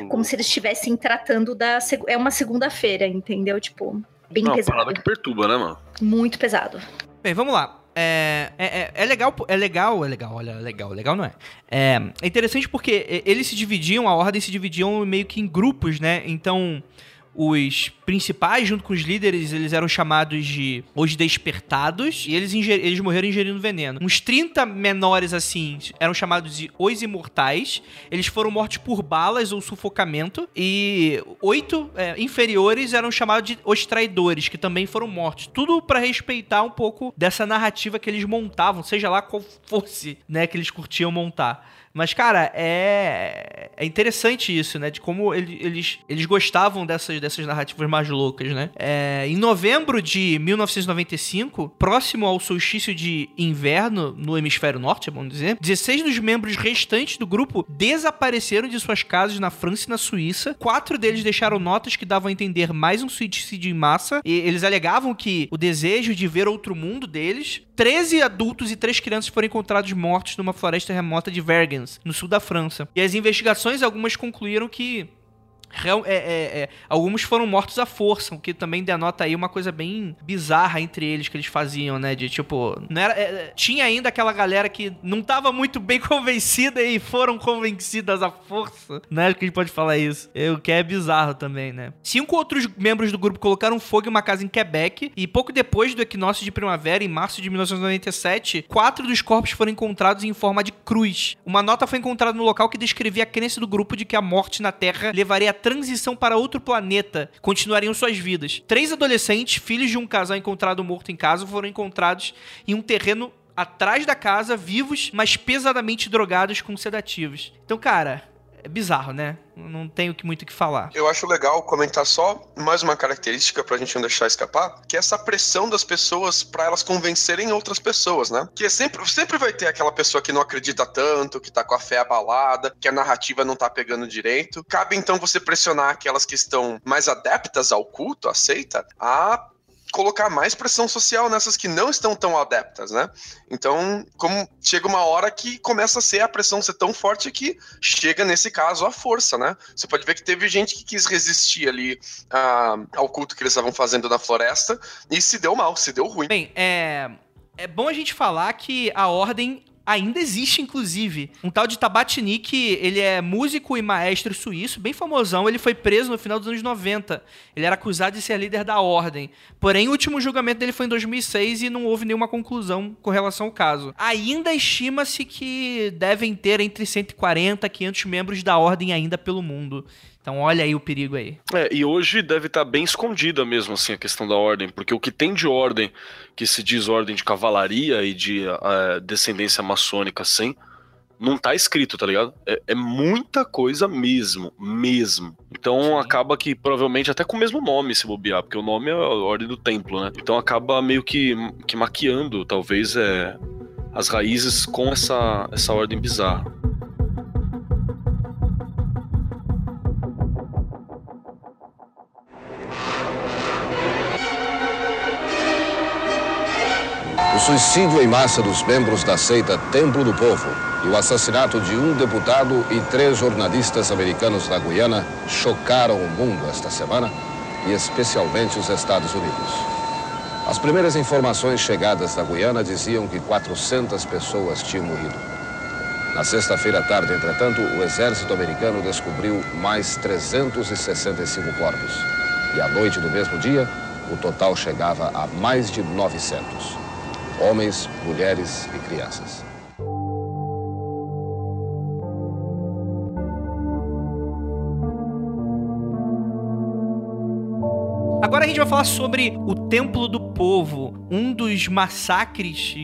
como se eles estivessem tratando da. É uma segunda-feira, entendeu? Tipo, bem Não, pesado. Uma que perturba, né, mano? Muito pesado. Bem, vamos lá. É, é, é, é, legal, é legal, é legal, olha, legal, legal não é. é. É interessante porque eles se dividiam, a ordem se dividiam meio que em grupos, né? Então, os principais, junto com os líderes, eles eram chamados de os despertados, e eles, eles morreram ingerindo veneno. Uns 30 menores, assim, eram chamados de os imortais. Eles foram mortos por balas ou sufocamento. E oito é, inferiores eram chamados de os traidores, que também foram mortos. Tudo para respeitar um pouco dessa narrativa que eles montavam, seja lá qual fosse, né, que eles curtiam montar. Mas, cara, é, é interessante isso, né? De como eles, eles gostavam dessas, dessas narrativas mais loucas, né? É, em novembro de 1995, próximo ao solstício de inverno no hemisfério norte, vamos dizer, 16 dos membros restantes do grupo desapareceram de suas casas na França e na Suíça. Quatro deles deixaram notas que davam a entender mais um suicídio em massa. E eles alegavam que o desejo de ver outro mundo deles 13 adultos e 3 crianças foram encontrados mortos numa floresta remota de Vergens, no sul da França. E as investigações, algumas concluíram que Real, é, é, é, alguns foram mortos à força, o que também denota aí uma coisa bem bizarra entre eles que eles faziam, né? De tipo, não era, é, tinha ainda aquela galera que não tava muito bem convencida e foram convencidas à força, né? Que a gente pode falar isso. É, o que é bizarro também, né? Cinco outros membros do grupo colocaram fogo em uma casa em Quebec e pouco depois do equinócio de primavera, em março de 1997, quatro dos corpos foram encontrados em forma de cruz. Uma nota foi encontrada no local que descrevia a crença do grupo de que a morte na Terra levaria transição para outro planeta continuariam suas vidas. Três adolescentes, filhos de um casal encontrado morto em casa, foram encontrados em um terreno atrás da casa, vivos, mas pesadamente drogados com sedativos. Então, cara, é bizarro, né? Não tenho muito o que falar. Eu acho legal comentar só mais uma característica pra gente não deixar escapar, que é essa pressão das pessoas para elas convencerem outras pessoas, né? Que sempre, sempre vai ter aquela pessoa que não acredita tanto, que tá com a fé abalada, que a narrativa não tá pegando direito. Cabe então você pressionar aquelas que estão mais adeptas ao culto, aceita, a colocar mais pressão social nessas que não estão tão adeptas, né? Então, como chega uma hora que começa a ser a pressão ser tão forte que chega nesse caso a força, né? Você pode ver que teve gente que quis resistir ali uh, ao culto que eles estavam fazendo na floresta e se deu mal, se deu ruim. Bem, é é bom a gente falar que a ordem ainda existe, inclusive. Um tal de Tabatnik, ele é músico e maestro suíço, bem famosão. Ele foi preso no final dos anos 90. Ele era acusado de ser líder da ordem. Porém, o último julgamento dele foi em 2006 e não houve nenhuma conclusão com relação ao caso. Ainda estima-se que devem ter entre 140 e 500 membros da ordem ainda pelo mundo. Então olha aí o perigo aí. É, e hoje deve estar bem escondida mesmo assim a questão da ordem, porque o que tem de ordem que se diz ordem de cavalaria e de uh, descendência maçônica assim, não tá escrito, tá ligado? É, é muita coisa mesmo, mesmo. Então Sim. acaba que provavelmente até com o mesmo nome se bobear, porque o nome é a ordem do templo, né? Então acaba meio que, que maquiando, talvez, é, as raízes com essa, essa ordem bizarra. O suicídio em massa dos membros da seita Templo do Povo e o assassinato de um deputado e três jornalistas americanos na Guiana chocaram o mundo esta semana e especialmente os Estados Unidos. As primeiras informações chegadas da Guiana diziam que 400 pessoas tinham morrido. Na sexta-feira à tarde, entretanto, o exército americano descobriu mais 365 corpos. E à noite do mesmo dia, o total chegava a mais de 900 homens, mulheres e crianças. Agora a gente vai falar sobre o Templo do Povo, um dos massacres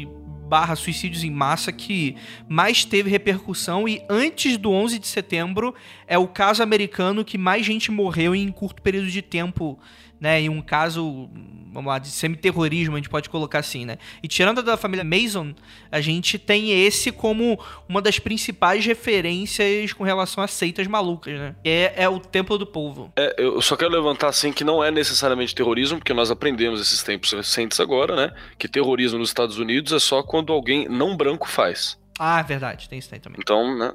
barra suicídios em massa que mais teve repercussão e antes do 11 de setembro é o caso americano que mais gente morreu em curto período de tempo né? Em um caso, vamos lá, de semiterrorismo, a gente pode colocar assim, né? E tirando da família Mason, a gente tem esse como uma das principais referências com relação a seitas malucas, né? É, é o Templo do Povo. É, eu só quero levantar assim que não é necessariamente terrorismo, porque nós aprendemos esses tempos recentes agora, né? Que terrorismo nos Estados Unidos é só quando alguém não branco faz. Ah, verdade, tem isso aí também. Então, né?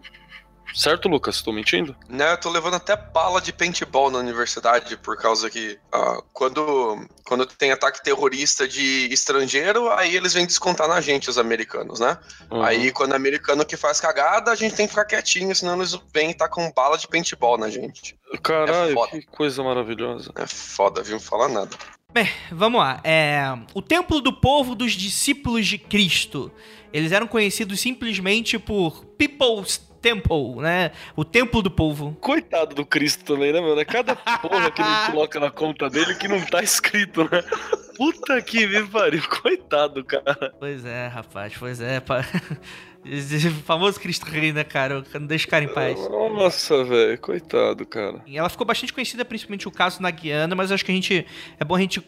Certo, Lucas? Tô mentindo? Né, eu tô levando até bala de paintball na universidade, por causa que uh, quando, quando tem ataque terrorista de estrangeiro, aí eles vêm descontar na gente, os americanos, né? Uhum. Aí quando é americano que faz cagada, a gente tem que ficar quietinho, senão eles vêm e tá com bala de paintball na gente. Caralho, é que coisa maravilhosa. É foda, viu? Não falar nada. Bem, vamos lá. É, o Templo do Povo dos Discípulos de Cristo. Eles eram conhecidos simplesmente por People's Temple, né? O templo do povo. Coitado do Cristo também, né, mano? É cada porra que ele coloca na conta dele que não tá escrito, né? Puta que me pariu, coitado, cara. Pois é, rapaz, pois é. Pa... O famoso Cristo Rei, né, cara? Não deixa o cara em paz. Nossa, velho, coitado, cara. E ela ficou bastante conhecida, principalmente o caso na Guiana, mas acho que a gente. É bom a gente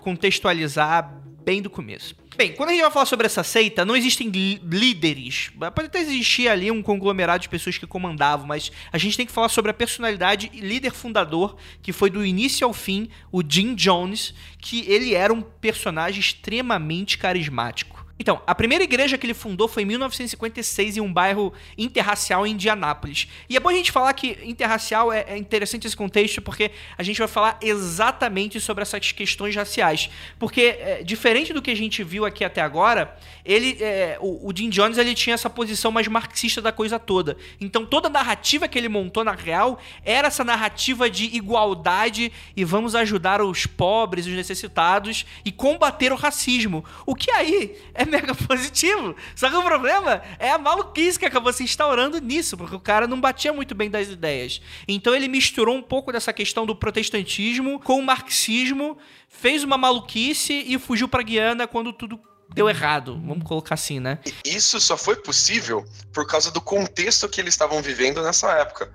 contextualizar bem do começo. Bem, quando a gente vai falar sobre essa seita, não existem líderes. Pode até existir ali um conglomerado de pessoas que comandavam, mas a gente tem que falar sobre a personalidade e líder fundador, que foi do início ao fim o Jim Jones, que ele era um personagem extremamente carismático. Então, a primeira igreja que ele fundou foi em 1956 em um bairro interracial em Indianápolis. E é bom a gente falar que interracial é, é, interessante esse contexto porque a gente vai falar exatamente sobre essas questões raciais. Porque, é, diferente do que a gente viu aqui até agora, ele, é, o, o Jim Jones ele tinha essa posição mais marxista da coisa toda. Então, toda a narrativa que ele montou na real era essa narrativa de igualdade e vamos ajudar os pobres, os necessitados e combater o racismo. O que aí é mega positivo. Só que o problema é a maluquice que acabou se instaurando nisso, porque o cara não batia muito bem das ideias. Então ele misturou um pouco dessa questão do protestantismo com o marxismo, fez uma maluquice e fugiu para Guiana quando tudo deu errado, vamos colocar assim, né? Isso só foi possível por causa do contexto que eles estavam vivendo nessa época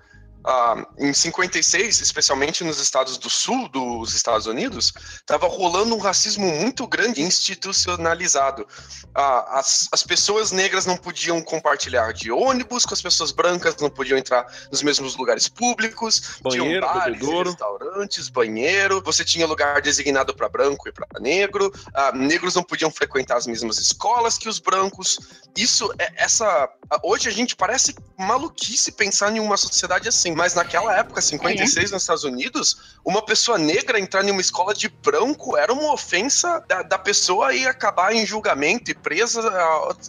ah, em 56, especialmente nos estados do sul dos Estados Unidos, estava rolando um racismo muito grande institucionalizado. Ah, as, as pessoas negras não podiam compartilhar de ônibus com as pessoas brancas, não podiam entrar nos mesmos lugares públicos, banheiro, bares, restaurantes, banheiro, você tinha lugar designado para branco e para negro, ah, negros não podiam frequentar as mesmas escolas que os brancos. Isso é essa. Hoje a gente parece maluquice pensar em uma sociedade assim mas naquela época, 56 é. nos Estados Unidos, uma pessoa negra entrar em uma escola de branco era uma ofensa da, da pessoa e acabar em julgamento e presa,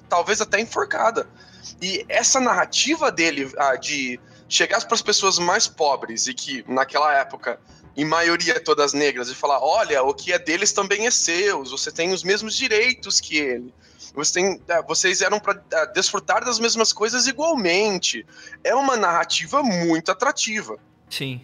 talvez até enforcada. E essa narrativa dele de chegar para as pessoas mais pobres e que naquela época em maioria todas negras, e falar: olha, o que é deles também é seus, você tem os mesmos direitos que ele. Você tem, é, vocês eram para é, desfrutar das mesmas coisas igualmente. É uma narrativa muito atrativa. Sim.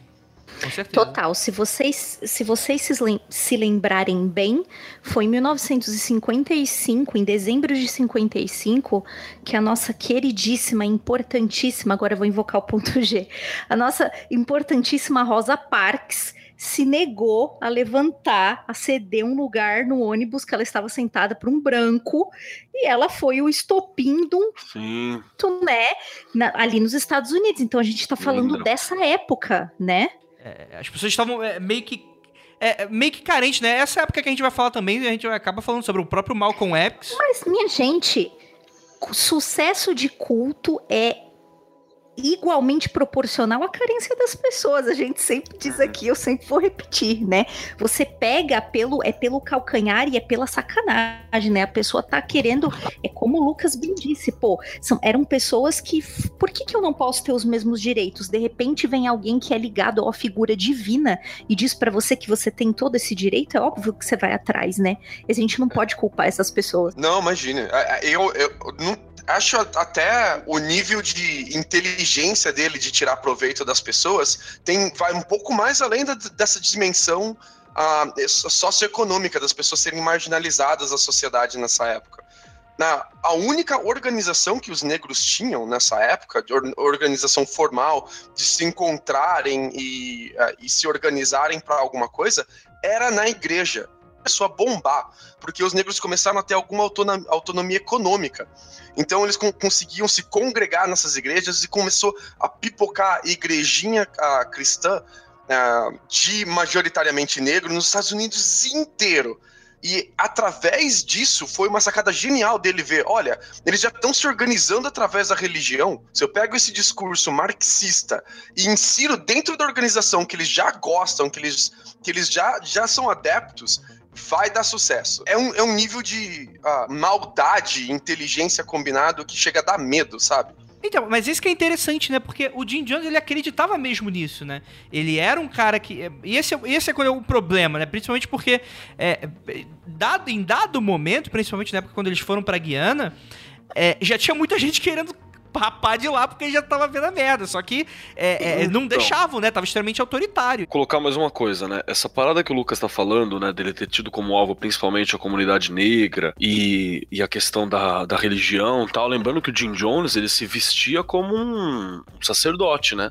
Com certeza. Total, se vocês, se vocês se, lem- se lembrarem bem, foi em 1955, em dezembro de 55, que a nossa queridíssima, importantíssima, agora eu vou invocar o ponto G, a nossa importantíssima Rosa Parks se negou a levantar, a ceder um lugar no ônibus que ela estava sentada para um branco, e ela foi o estopim de um Sim. né, na- ali nos Estados Unidos. Então a gente tá falando dessa época, né? É, as pessoas estavam é, meio que. é, é, meio que carentes, né? Essa época que a gente vai falar também, a gente acaba falando sobre o próprio Malcolm X. Mas, minha gente, sucesso de culto é igualmente proporcional à carência das pessoas. A gente sempre diz aqui, eu sempre vou repetir, né? Você pega pelo é pelo calcanhar e é pela sacanagem, né? A pessoa tá querendo, é como o Lucas bem disse, pô, são, eram pessoas que por que que eu não posso ter os mesmos direitos? De repente vem alguém que é ligado a uma figura divina e diz pra você que você tem todo esse direito, é óbvio que você vai atrás, né? A gente não pode culpar essas pessoas. Não, imagina. É, é, Eu, eu não- acho até o nível de inteligência dele de tirar proveito das pessoas tem, vai um pouco mais além da- dessa dimensão ah, socioeconômica das pessoas serem marginalizadas da sociedade nessa época. Na, a única organização que os negros tinham nessa época, de or- organização formal, de se encontrarem e, ah, e se organizarem para alguma coisa, era na igreja. Começou a bombar, porque os negros começaram a ter alguma autonom- autonomia econômica. Então eles con- conseguiam se congregar nessas igrejas e começou a pipocar igrejinha ah, cristã de majoritariamente negro nos Estados Unidos inteiro. E através disso foi uma sacada genial dele ver, olha, eles já estão se organizando através da religião. Se eu pego esse discurso marxista e insiro dentro da organização que eles já gostam, que eles, que eles já, já são adeptos, vai dar sucesso. É um, é um nível de ah, maldade e inteligência combinado que chega a dar medo, sabe? Então, mas isso que é interessante, né? Porque o Jim Jones, ele acreditava mesmo nisso, né? Ele era um cara que... E esse, é- esse é qual é o problema, né? Principalmente porque, é, dado, em dado momento, principalmente na época quando eles foram pra Guiana, é, já tinha muita gente querendo rapar de lá porque já tava vendo a merda. Só que é, é, não Então. deixavam, né? Tava extremamente autoritário. Colocar mais uma coisa, né? Essa parada que o Lucas tá falando, né? Dele ter tido como alvo principalmente a comunidade negra e, e a questão da, da religião e tal. Lembrando que o Jim Jones, ele se vestia como um sacerdote, né?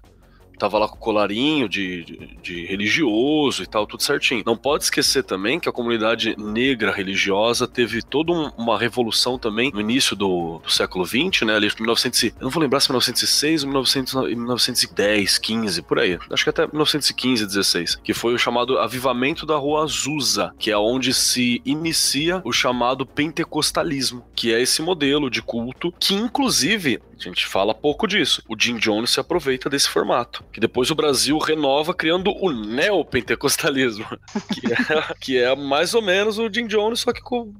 Tava lá com o colarinho de, de, de religioso e tal, tudo certinho. Não pode esquecer também que a comunidade negra religiosa teve toda um- uma revolução também no início do, do século XX, né? Ali em 1900, e- eu não vou lembrar se 1906 ou 1900, e 1910, 15, por aí. Acho que até 1915, 16. Que foi o chamado Avivamento da Rua Azusa, que é onde se inicia o chamado pentecostalismo, que é esse modelo de culto que, inclusive, a gente fala pouco disso. O Jim Jones se aproveita desse formato. Que depois o Brasil renova criando o neopentecostalismo. Que é, que é mais ou menos o Jim Jones, só que com.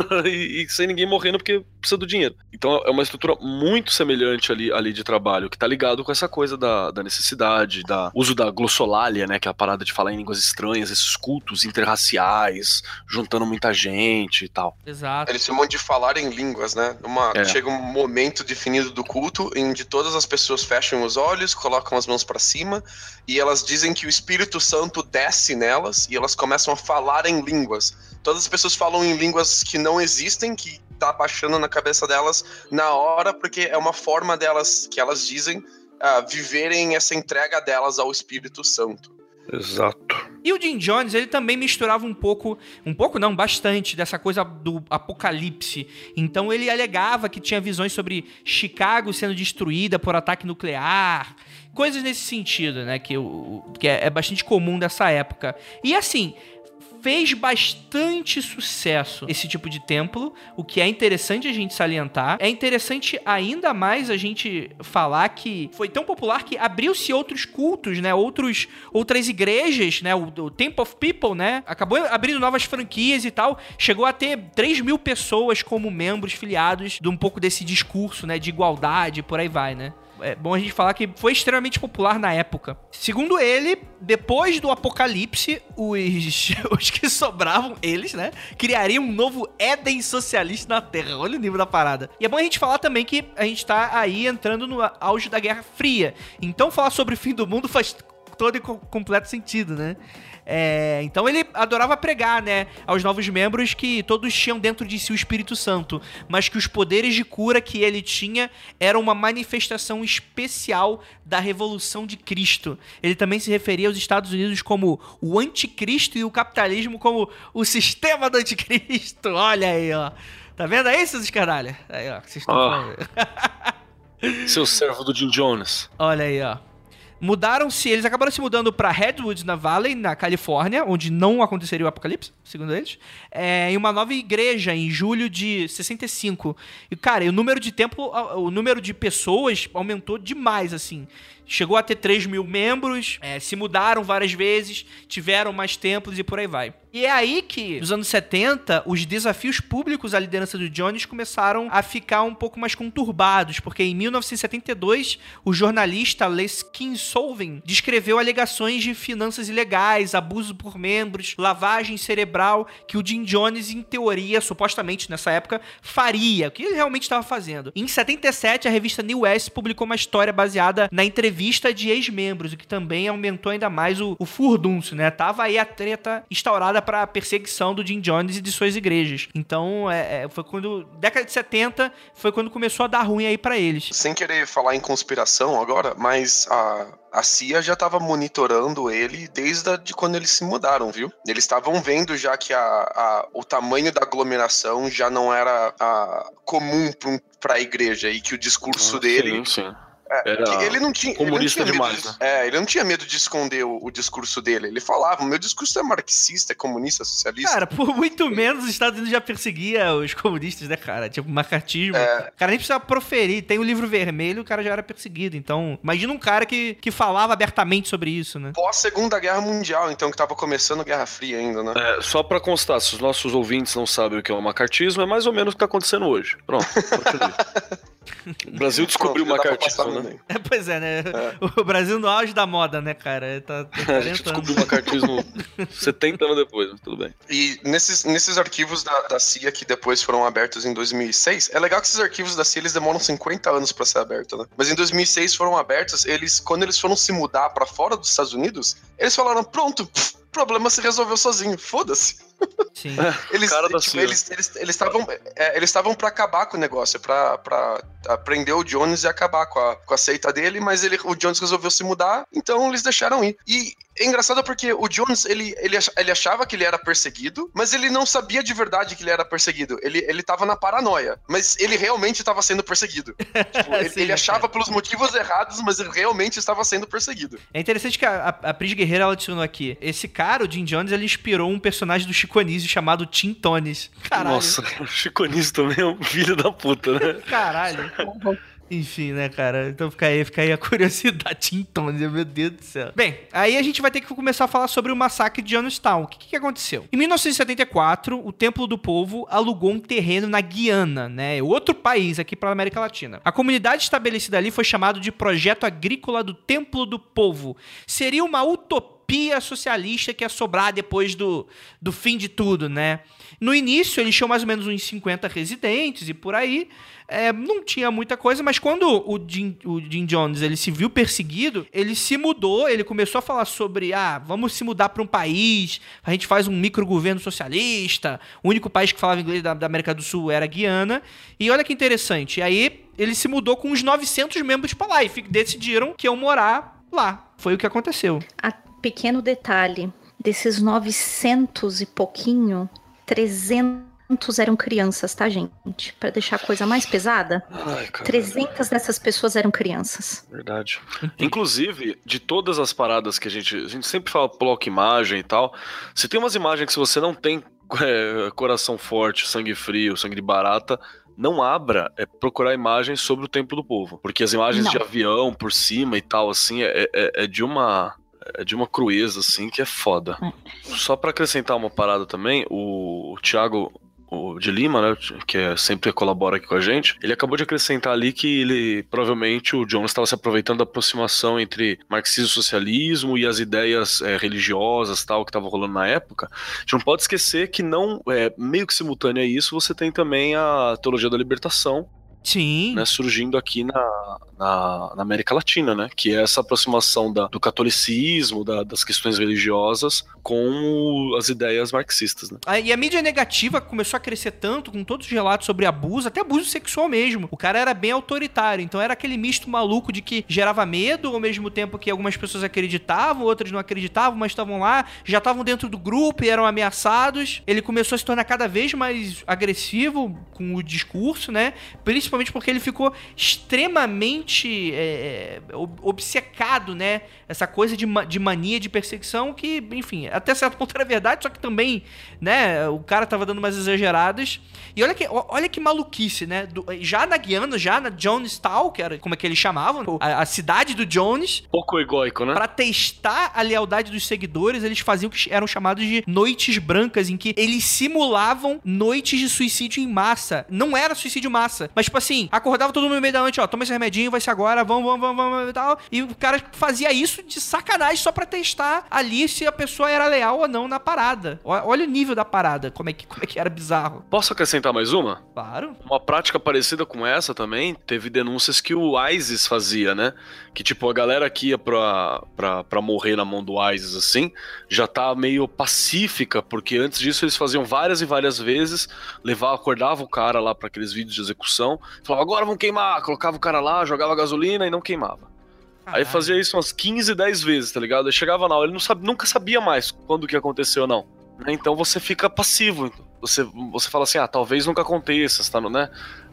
e, e sem ninguém morrendo porque precisa do dinheiro. Então é uma estrutura muito semelhante ali, ali de trabalho, que tá ligado com essa coisa da, da necessidade, da uso da glossolalia, né? Que é a parada de falar em línguas estranhas, esses cultos interraciais, juntando muita gente e tal. Exato. Eles chamam de falar em línguas, né? Uma, É. Chega um momento definido do culto em onde todas as pessoas fecham os olhos, colocam as mãos para cima e elas dizem que o Espírito Santo desce nelas e elas começam a falar em línguas. Todas as pessoas falam em línguas que não existem, que tá baixando na cabeça delas na hora, porque é uma forma delas, que elas dizem, ah, viverem essa entrega delas ao Espírito Santo. Exato. E o Jim Jones, ele também misturava um pouco, um pouco não, bastante, dessa coisa do apocalipse. Então ele alegava que tinha visões sobre Chicago sendo destruída por ataque nuclear, coisas nesse sentido, né, que, o, que é, é bastante comum dessa época. E assim, fez bastante sucesso esse tipo de templo, o que é interessante a gente salientar. É interessante ainda mais a gente falar que foi tão popular que abriu-se outros cultos, né? Outros, outras igrejas, né? O, o Temple of People, né? Acabou abrindo novas franquias e tal. Chegou a ter 3 mil pessoas como membros filiados de um pouco desse discurso, né? De igualdade, por aí vai, né? É bom a gente falar que foi extremamente popular na época. Segundo ele, depois do apocalipse, os, os que sobravam, eles, né, criariam um novo Éden socialista na Terra. Olha o nível da parada. E é bom a gente falar também que a gente tá aí entrando no auge da Guerra Fria. Então falar sobre o fim do mundo faz todo e com completo sentido, né? É, então ele adorava pregar, né, aos novos membros que todos tinham dentro de si o Espírito Santo, mas que os poderes de cura que ele tinha eram uma manifestação especial da revolução de Cristo. Ele também se referia aos Estados Unidos como o anticristo e o capitalismo como o sistema do anticristo. Olha aí, ó. Tá vendo aí, seus escaralha? Aí, ó. Vocês estão oh. Seu servo do Jim Jones. Olha aí, ó. Mudaram-se, eles acabaram se mudando para Redwood, na Valley, na Califórnia, onde não aconteceria o apocalipse, segundo eles, é, em uma nova igreja em julho de 65. E, cara, o número de tempo, o número de pessoas aumentou demais, assim. Chegou a ter 3 mil membros, é, se mudaram várias vezes, tiveram mais templos e por aí vai. E é aí que, nos anos 70, os desafios públicos à liderança do Jones começaram a ficar um pouco mais conturbados, porque em 1972, o jornalista Les Kinsolving descreveu alegações de finanças ilegais, abuso por membros, lavagem cerebral, que o Jim Jones, em teoria, supostamente nessa época, faria, o que ele realmente estava fazendo. Em 77, a revista New West publicou uma história baseada na entrevista de ex-membros, o que também aumentou ainda mais o, o furdúncio, né? Tava aí a treta instaurada para perseguição do Jim Jones e de suas igrejas. Então, é, é, foi quando década de 70 foi quando começou a dar ruim aí para eles. Sem querer falar em conspiração agora, mas a a CIA já estava monitorando ele desde a, de quando eles se mudaram, viu? Eles estavam vendo já que a, a, o tamanho da aglomeração já não era a, comum para a igreja e que o discurso ah, dele sim, sim. É, ele não tinha. Comunista ele não tinha demais, de, né? É, ele não tinha medo de esconder o, o, discurso dele. Ele falava: meu discurso é marxista, é comunista, socialista. Cara, por muito menos os Estados Unidos já perseguia os comunistas, né, cara? Tipo, macartismo. É. O cara nem precisava proferir. Tem o livro vermelho, o cara já era perseguido. Então, imagina um cara que, que falava abertamente sobre isso, né? Pós Segunda Guerra Mundial, então, que tava começando a Guerra Fria ainda, né? É, só pra constar, se os nossos ouvintes não sabem o que é o macartismo, é mais ou menos o que tá acontecendo hoje. Pronto, continue. O Brasil descobriu o macartismo, né? É, pois é, né? É. O Brasil no auge da moda, né, cara? Tá, tá a gente descobriu o macartismo 70 anos depois, mas tudo bem. E nesses, nesses arquivos da, da CIA que depois foram abertos em 2006, é legal que esses arquivos da CIA eles demoram 50 anos para ser abertos, né? Mas em 2006 foram abertos, eles quando eles foram se mudar para fora dos Estados Unidos, eles falaram: "Pronto, o problema se resolveu sozinho, foda-se". Sim. eles tipo, eles eles estavam é, eles estavam para acabar com o negócio, para para prender o Jones e acabar com a, com a seita dele, mas ele o Jones resolveu se mudar, então eles deixaram ir. E é engraçado porque o Jones, ele, ele, ele achava que ele era perseguido, mas ele não sabia de verdade que ele era perseguido. Ele, ele tava na paranoia, mas ele realmente estava sendo perseguido. tipo, ele, Sim, ele, achava pelos motivos errados, mas ele realmente estava sendo perseguido. É interessante que a, a, a Pris Guerreira ela adicionou aqui. Esse cara, o Jim Jones, ele inspirou um personagem do Chico Anísio chamado Tim Tones. Caralho. Nossa, o Chico Anísio também é um filho da puta, né? Caralho. Enfim, né, cara? Então fica aí, fica aí a curiosidade então, meu Deus do céu. Bem, aí a gente vai ter que começar a falar sobre o massacre de Jonestown. O que, que aconteceu? Em 1974, o Templo do Povo alugou um terreno na Guiana, né? Outro país aqui para a América Latina. A comunidade estabelecida ali foi chamada de Projeto Agrícola do Templo do Povo. Seria uma utopia socialista que ia sobrar depois do, do fim de tudo, né? No início, eles tinham mais ou menos uns 50 residentes e por aí é, não tinha muita coisa, mas quando o Jim, o Jim Jones ele se viu perseguido, ele se mudou, ele começou a falar sobre, ah, vamos se mudar para um país, a gente faz um microgoverno socialista, o único país que falava inglês da, da América do Sul era Guiana, e olha que interessante, aí ele se mudou com uns 900 membros para lá e decidiram que iam morar lá. Foi o que aconteceu. A pequeno detalhe, desses 900 e pouquinho, 300 eram crianças, tá, gente? Para deixar a coisa mais pesada, Ai, 300 dessas pessoas eram crianças. Verdade. Inclusive, de todas as paradas que a gente. A gente sempre fala bloco imagem e tal. Se tem umas imagens que se você não tem é, coração forte, sangue frio, sangue de barata, não abra é procurar imagens sobre o Templo do Povo. Porque as imagens não. de avião por cima e tal, assim, é, é, é de uma é de uma crueza, assim, que é foda. É. Só para acrescentar uma parada também, o, o Thiago o de Lima, né, que é, sempre colabora aqui com a gente, ele acabou de acrescentar ali que ele, provavelmente, o Jones estava se aproveitando da aproximação entre marxismo e socialismo e as ideias é, religiosas tal que estavam rolando na época. A gente não pode esquecer que não, é, meio que simultâneo a isso, você tem também a teologia da libertação, Sim. Né, surgindo aqui na, na, na América Latina, né? Que é essa aproximação da, do catolicismo, da, das questões religiosas com as ideias marxistas, né? Ah, E a mídia negativa começou a crescer tanto, com todos os relatos sobre abuso, até abuso sexual mesmo. O cara era bem autoritário, então era aquele misto maluco de que gerava medo, ao mesmo tempo que algumas pessoas acreditavam, outras não acreditavam, mas estavam lá, já estavam dentro do grupo e eram ameaçados. Ele começou a se tornar cada vez mais agressivo com o discurso, né? Principalmente porque ele ficou extremamente é, ob- obcecado, né? Essa coisa de, de mania de perseguição que, enfim, até certo ponto era verdade, só que também, né? O cara tava dando umas exageradas. E olha que, olha que maluquice, né? Do- já na Guiana, já na Jonestown, que era como é que eles chamavam, a, a cidade do Jones, Pouco egóico, né? Pra testar a lealdade dos seguidores, eles faziam o que eram chamados de noites brancas, em que eles simulavam noites de suicídio em massa. Não era suicídio em massa, mas tipo assim, acordava todo mundo no meio da noite, ó, toma esse remedinho, vai ser agora, vamos, vamos, vamos, vamos e tal. E o cara fazia isso de sacanagem só pra testar ali se a pessoa era leal ou não na parada. Olha o nível da parada, como é que, como é que era bizarro. Posso acrescentar mais uma? Claro. Uma prática parecida com essa também, teve denúncias que o ISIS fazia, né? Que tipo, a galera que ia pra, pra, pra morrer na mão do ISIS, assim, já tá meio pacífica, porque antes disso eles faziam várias e várias vezes, levava, acordava o cara lá pra aqueles vídeos de execução, falava, agora vamos queimar, colocava o cara lá, jogava gasolina e não queimava. Aí fazia isso umas 15, 10 vezes, tá ligado? Aí chegava na hora, ele não sabe, nunca sabia mais quando que aconteceu ou não. né? Então você fica passivo. Você, você fala assim, ah, talvez nunca aconteça, tá, no- né?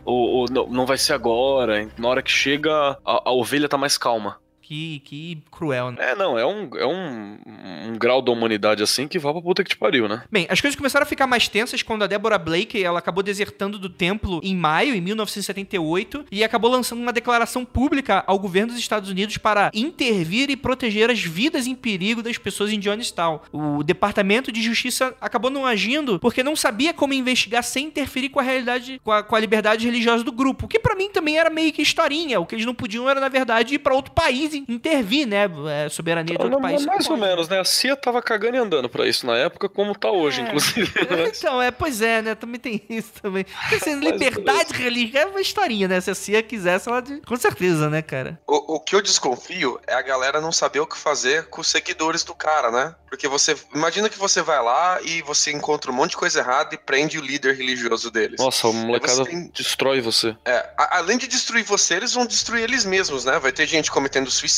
Ou, ou não, não vai ser agora. Na hora que chega, a, a ovelha tá mais calma. Que, que cruel, né? É, não, é um, é um, um grau da humanidade assim que vai pra puta que te pariu, né? Bem, as coisas começaram a ficar mais tensas quando a Deborah Blake ela acabou desertando do templo em maio, em 1978, e acabou lançando uma declaração pública ao governo dos Estados Unidos para intervir e proteger as vidas em perigo das pessoas em Johnstown. O Departamento de Justiça acabou não agindo porque não sabia como investigar sem interferir com a realidade, com a, com a liberdade religiosa do grupo, que pra mim também era meio que historinha. O que eles não podiam era, na verdade, ir pra outro país e intervir, né? É, soberania de outro país. mais ou Pode. menos, né? A CIA tava cagando e andando pra isso na época, como tá hoje, É. inclusive. né? Então, é, pois é, né? Também tem isso também. Porque, assim, liberdade religiosa é uma historinha, né? Se a CIA quisesse, ela. Com certeza, né, cara? O, o que eu desconfio é a galera não saber o que fazer com os seguidores do cara, né? Porque você. Imagina que você vai lá e você encontra um monte de coisa errada e prende o líder religioso deles. Nossa, a molecada você tem- destrói você. É, a- além de destruir você, eles vão destruir eles mesmos, né? Vai ter gente cometendo suicídio,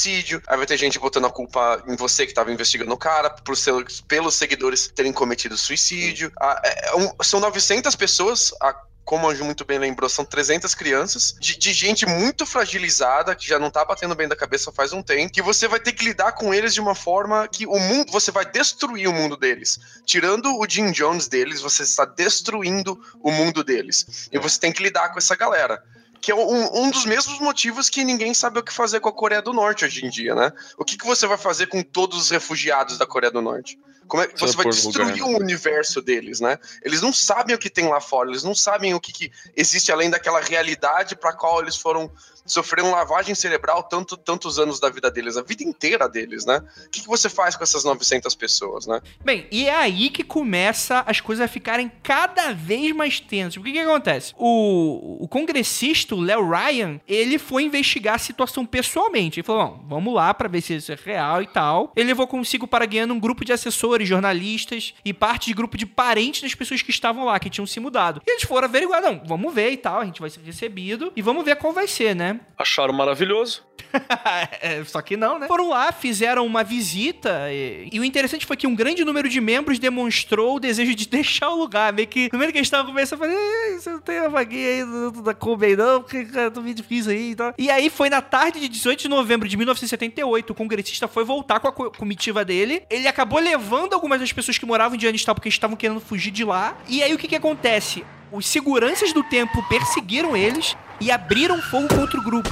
aí vai ter gente botando a culpa em você que tava investigando o cara, por seu- pelos seguidores terem cometido suicídio. Ah, é um- são 900 pessoas, a- como o Anjo muito bem lembrou, são 300 crianças, de, de gente muito fragilizada, que já não tá batendo bem da cabeça faz um tempo, que você vai ter que lidar com eles de uma forma que o mundo, você vai destruir o mundo deles. Tirando o Jim Jones deles, você está destruindo o mundo deles. E você tem que lidar com essa galera. Que é um, um dos mesmos motivos que ninguém sabe o que fazer com a Coreia do Norte hoje em dia, né? O que, que você vai fazer com todos os refugiados da Coreia do Norte? Como é que Você vai destruir lugar, o universo deles, né? Eles não sabem o que tem lá fora, eles não sabem o que, que existe além daquela realidade para qual eles foram sofreram lavagem cerebral tanto, tantos anos da vida deles, a vida inteira deles, né? O que, que você faz com essas 900 pessoas, né? Bem, e é aí que começa as coisas a ficarem cada vez mais tensas. O que que acontece? O, o congressista, o Léo Ryan, ele foi investigar a situação pessoalmente. Ele falou, "Bom, vamos lá pra ver se isso é real e tal. Ele levou consigo para Guiana um grupo de assessores, jornalistas e parte de grupo de parentes das pessoas que estavam lá, que tinham se mudado. E eles foram averiguar, não, vamos ver e tal, a gente vai ser recebido e vamos ver qual vai ser, né? Acharam maravilhoso. É, Só que não, né? Foram lá, fizeram uma visita e, e o interessante foi que um grande número de membros demonstrou o desejo de deixar o lugar. Meio que, no momento que eles estavam conversando, eu falei, "Ei, você não tem uma vaguinha aí do- do- da Kombi aí não, porque cara, tô meio difícil aí e tal. E aí foi na tarde de 18 de novembro de 1978, o congressista foi voltar com a co- comitiva dele. Ele acabou levando algumas das pessoas que moravam em Dianistal porque estavam querendo fugir de lá. E aí o que que acontece? Os seguranças do templo perseguiram eles e abriram fogo contra o grupo.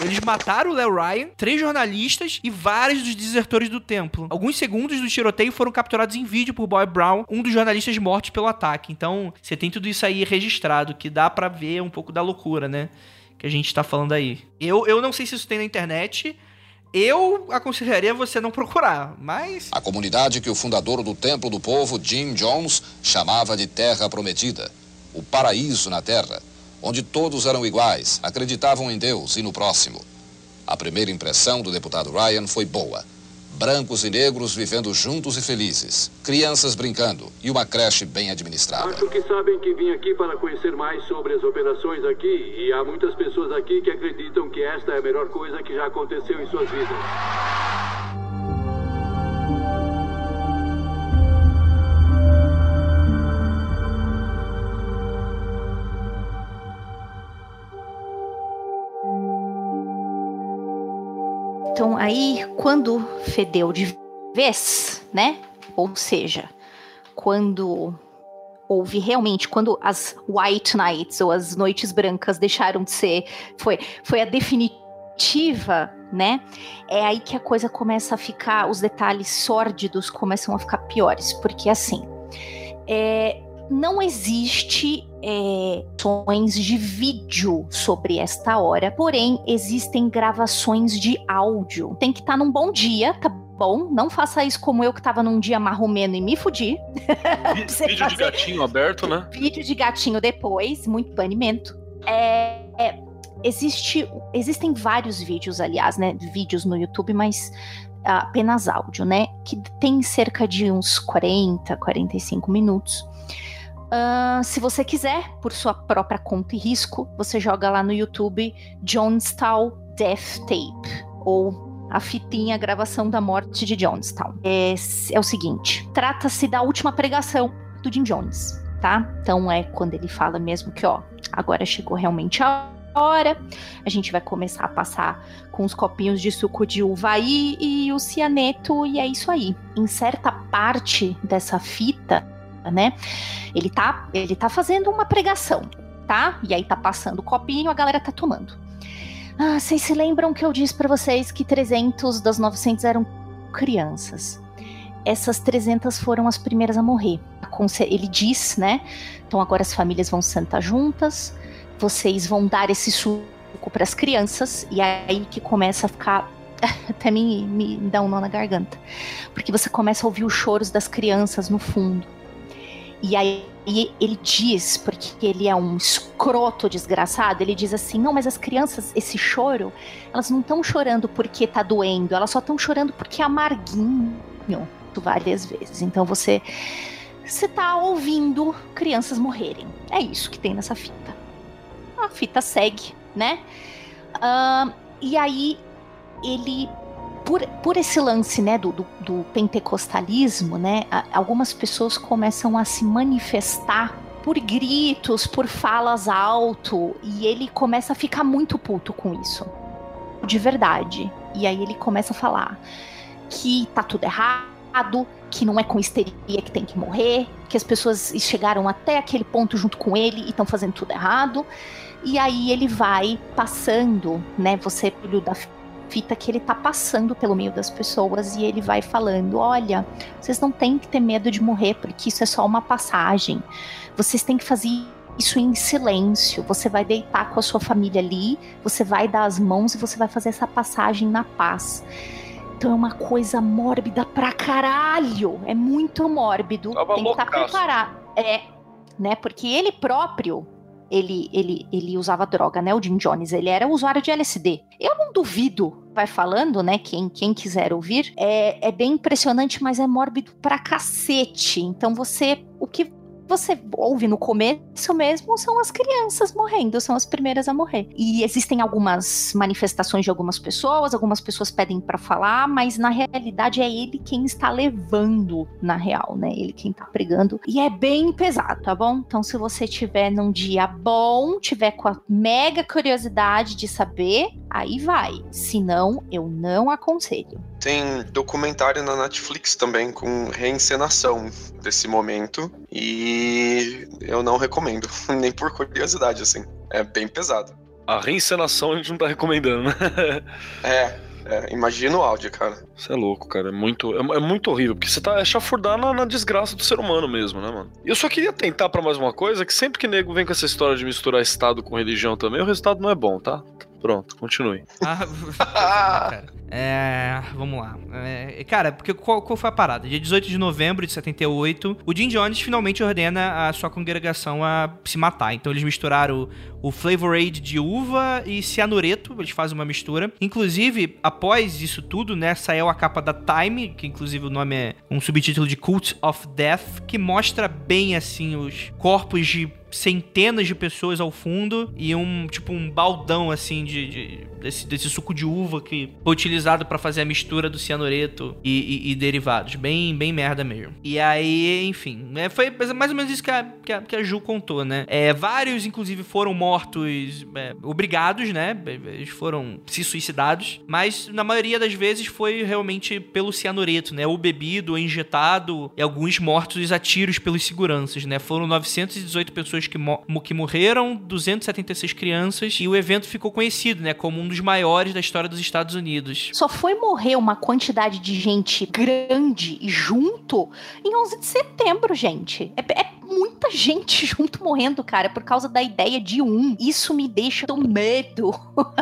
Eles mataram o Léo Ryan, três jornalistas e vários dos desertores do templo. Alguns segundos do tiroteio foram capturados em vídeo por Boy Brown, um dos jornalistas mortos pelo ataque. Então, você tem tudo isso aí registrado, que dá pra ver um pouco da loucura, né? Que a gente tá falando aí. Eu, eu não sei se isso tem na internet. Eu aconselharia você não procurar, mas. A comunidade que o fundador do Templo do Povo, Jim Jones, chamava de Terra Prometida, o paraíso na Terra, onde todos eram iguais, acreditavam em Deus e no próximo. A primeira impressão do deputado Ryan foi boa. Brancos e negros vivendo juntos e felizes, crianças brincando e uma creche bem administrada. Acho que sabem que vim aqui para conhecer mais sobre as operações aqui e há muitas pessoas aqui que acreditam que esta é a melhor coisa que já aconteceu em suas vidas. Então aí, quando fedeu de vez, né? Ou seja, quando houve realmente, quando as White Nights ou as Noites Brancas deixaram de ser, foi, foi a definitiva, né? É aí que a coisa começa a ficar, os detalhes sórdidos começam a ficar piores, porque assim, é, não existe é, gravações de vídeo sobre esta hora, porém existem gravações de áudio. Tem que estar tá num bom dia, tá bom? Não faça isso como eu que tava num dia marromeno e me fudi. Vídeo de gatinho aberto, né? Vídeo de gatinho depois, muito banimento. É, é, existe, existem vários vídeos, aliás, né? Vídeos no YouTube, mas apenas áudio, né? Que tem cerca de uns 40, 45 minutos Uh, se você quiser, por sua própria conta e risco, você joga lá no YouTube Jonestown Death Tape ou a fitinha a gravação da morte de Jonestown. É, é o seguinte: trata-se da última pregação do Jim Jones, tá? Então é quando ele fala mesmo que, ó, agora chegou realmente a hora, a gente vai começar a passar com os copinhos de suco de uva aí e o cianeto, e é isso aí. Em certa parte dessa fita, né? Ele tá, ele tá fazendo uma pregação, tá? E aí tá passando o copinho, a galera tá tomando. Ah, vocês se lembram que eu disse para vocês que 300 das 900 eram crianças? Essas 300 foram as primeiras a morrer. Ele diz, né? Então agora as famílias vão sentar juntas, vocês vão dar esse suco para as crianças, e aí que começa a ficar até me, me dá um nó na garganta. Porque você começa a ouvir os choros das crianças no fundo. E aí ele diz, porque ele é um escroto desgraçado, ele diz assim: não, mas as crianças, esse choro, elas não estão chorando porque tá doendo, elas só estão chorando porque é amarguinho várias vezes. Então você você tá ouvindo crianças morrerem. É isso que tem nessa fita. A fita segue, né? Uh, e aí ele por, por esse lance né, do, do, do pentecostalismo, né, algumas pessoas começam a se manifestar por gritos, por falas alto, e ele começa a ficar muito puto com isso. De verdade. E aí ele começa a falar que tá tudo errado, que não é com histeria que tem que morrer, que as pessoas chegaram até aquele ponto junto com ele e estão fazendo tudo errado. E aí ele vai passando, né? Você, filho da fita que ele tá passando pelo meio das pessoas e ele vai falando: olha, vocês não têm que ter medo de morrer, porque isso é só uma passagem. Vocês têm que fazer isso em silêncio. Você vai deitar com a sua família ali, você vai dar as mãos e você vai fazer essa passagem na paz. Então é uma coisa mórbida pra caralho. É muito mórbido. Tava Tem que estar loucaço. preparado. É, né? Porque ele próprio ele, ele, ele usava droga, né? O Jim Jones, ele era usuário de LSD. Eu não duvido, vai falando, né? Quem, quem quiser ouvir, é, é bem impressionante, mas é mórbido pra cacete. Então você, o que você ouve no começo mesmo são as crianças morrendo, são as primeiras a morrer. E existem algumas manifestações de algumas pessoas, algumas pessoas pedem para falar, mas na realidade é ele quem está levando na real, né? Ele quem tá pregando. E é bem pesado, tá bom? Então se você tiver num dia bom, tiver com a mega curiosidade de saber, aí vai. Se não, eu não aconselho. Tem documentário na Netflix também com reencenação desse momento e eu não recomendo, nem por curiosidade, assim. É bem pesado. A reencenação a gente não tá recomendando, né? É, é imagina o áudio, cara. Você é louco, cara. É muito, é, é muito horrível, porque você tá é chafurdar na, na desgraça do ser humano mesmo, né, mano? E eu só queria tentar pra mais uma coisa, que sempre que nego vem com essa história de misturar Estado com religião também, o resultado não é bom, tá? Pronto, continue. Ah, cara. É, vamos lá. É, cara, porque qual, qual, foi a parada? Dia 18 de novembro de 78, o Jim Jones finalmente ordena a sua congregação a se matar. Então eles misturaram o, o Flavor Aid de uva e cianureto, eles fazem uma mistura. Inclusive, após isso tudo, né, saiu a capa da Time, que inclusive o nome é um subtítulo de Cult of Death, que mostra bem assim os corpos de centenas de pessoas ao fundo e um tipo um baldão assim de, de desse, desse, suco de uva que foi utilizado para fazer a mistura do cianureto e, e, e, derivados. Bem, bem merda mesmo. E aí, enfim, é, foi mais ou menos isso que a, que a, que a Ju contou, né? É, vários, inclusive, foram mortos é, obrigados, né? Eles foram se suicidados, mas na maioria das vezes foi realmente pelo cianureto, né? Ou bebido, ou injetado, e alguns mortos a tiros pelos seguranças, né? Foram 918 pessoas que, mo que morreram, 276 crianças, e o evento ficou conhecido, né? Como um dos maiores da história dos Estados Unidos. Só foi morrer uma quantidade de gente grande e junto em 11 de setembro, gente. É, é muita gente junto morrendo, cara, por causa da ideia de um. Isso me deixa com medo.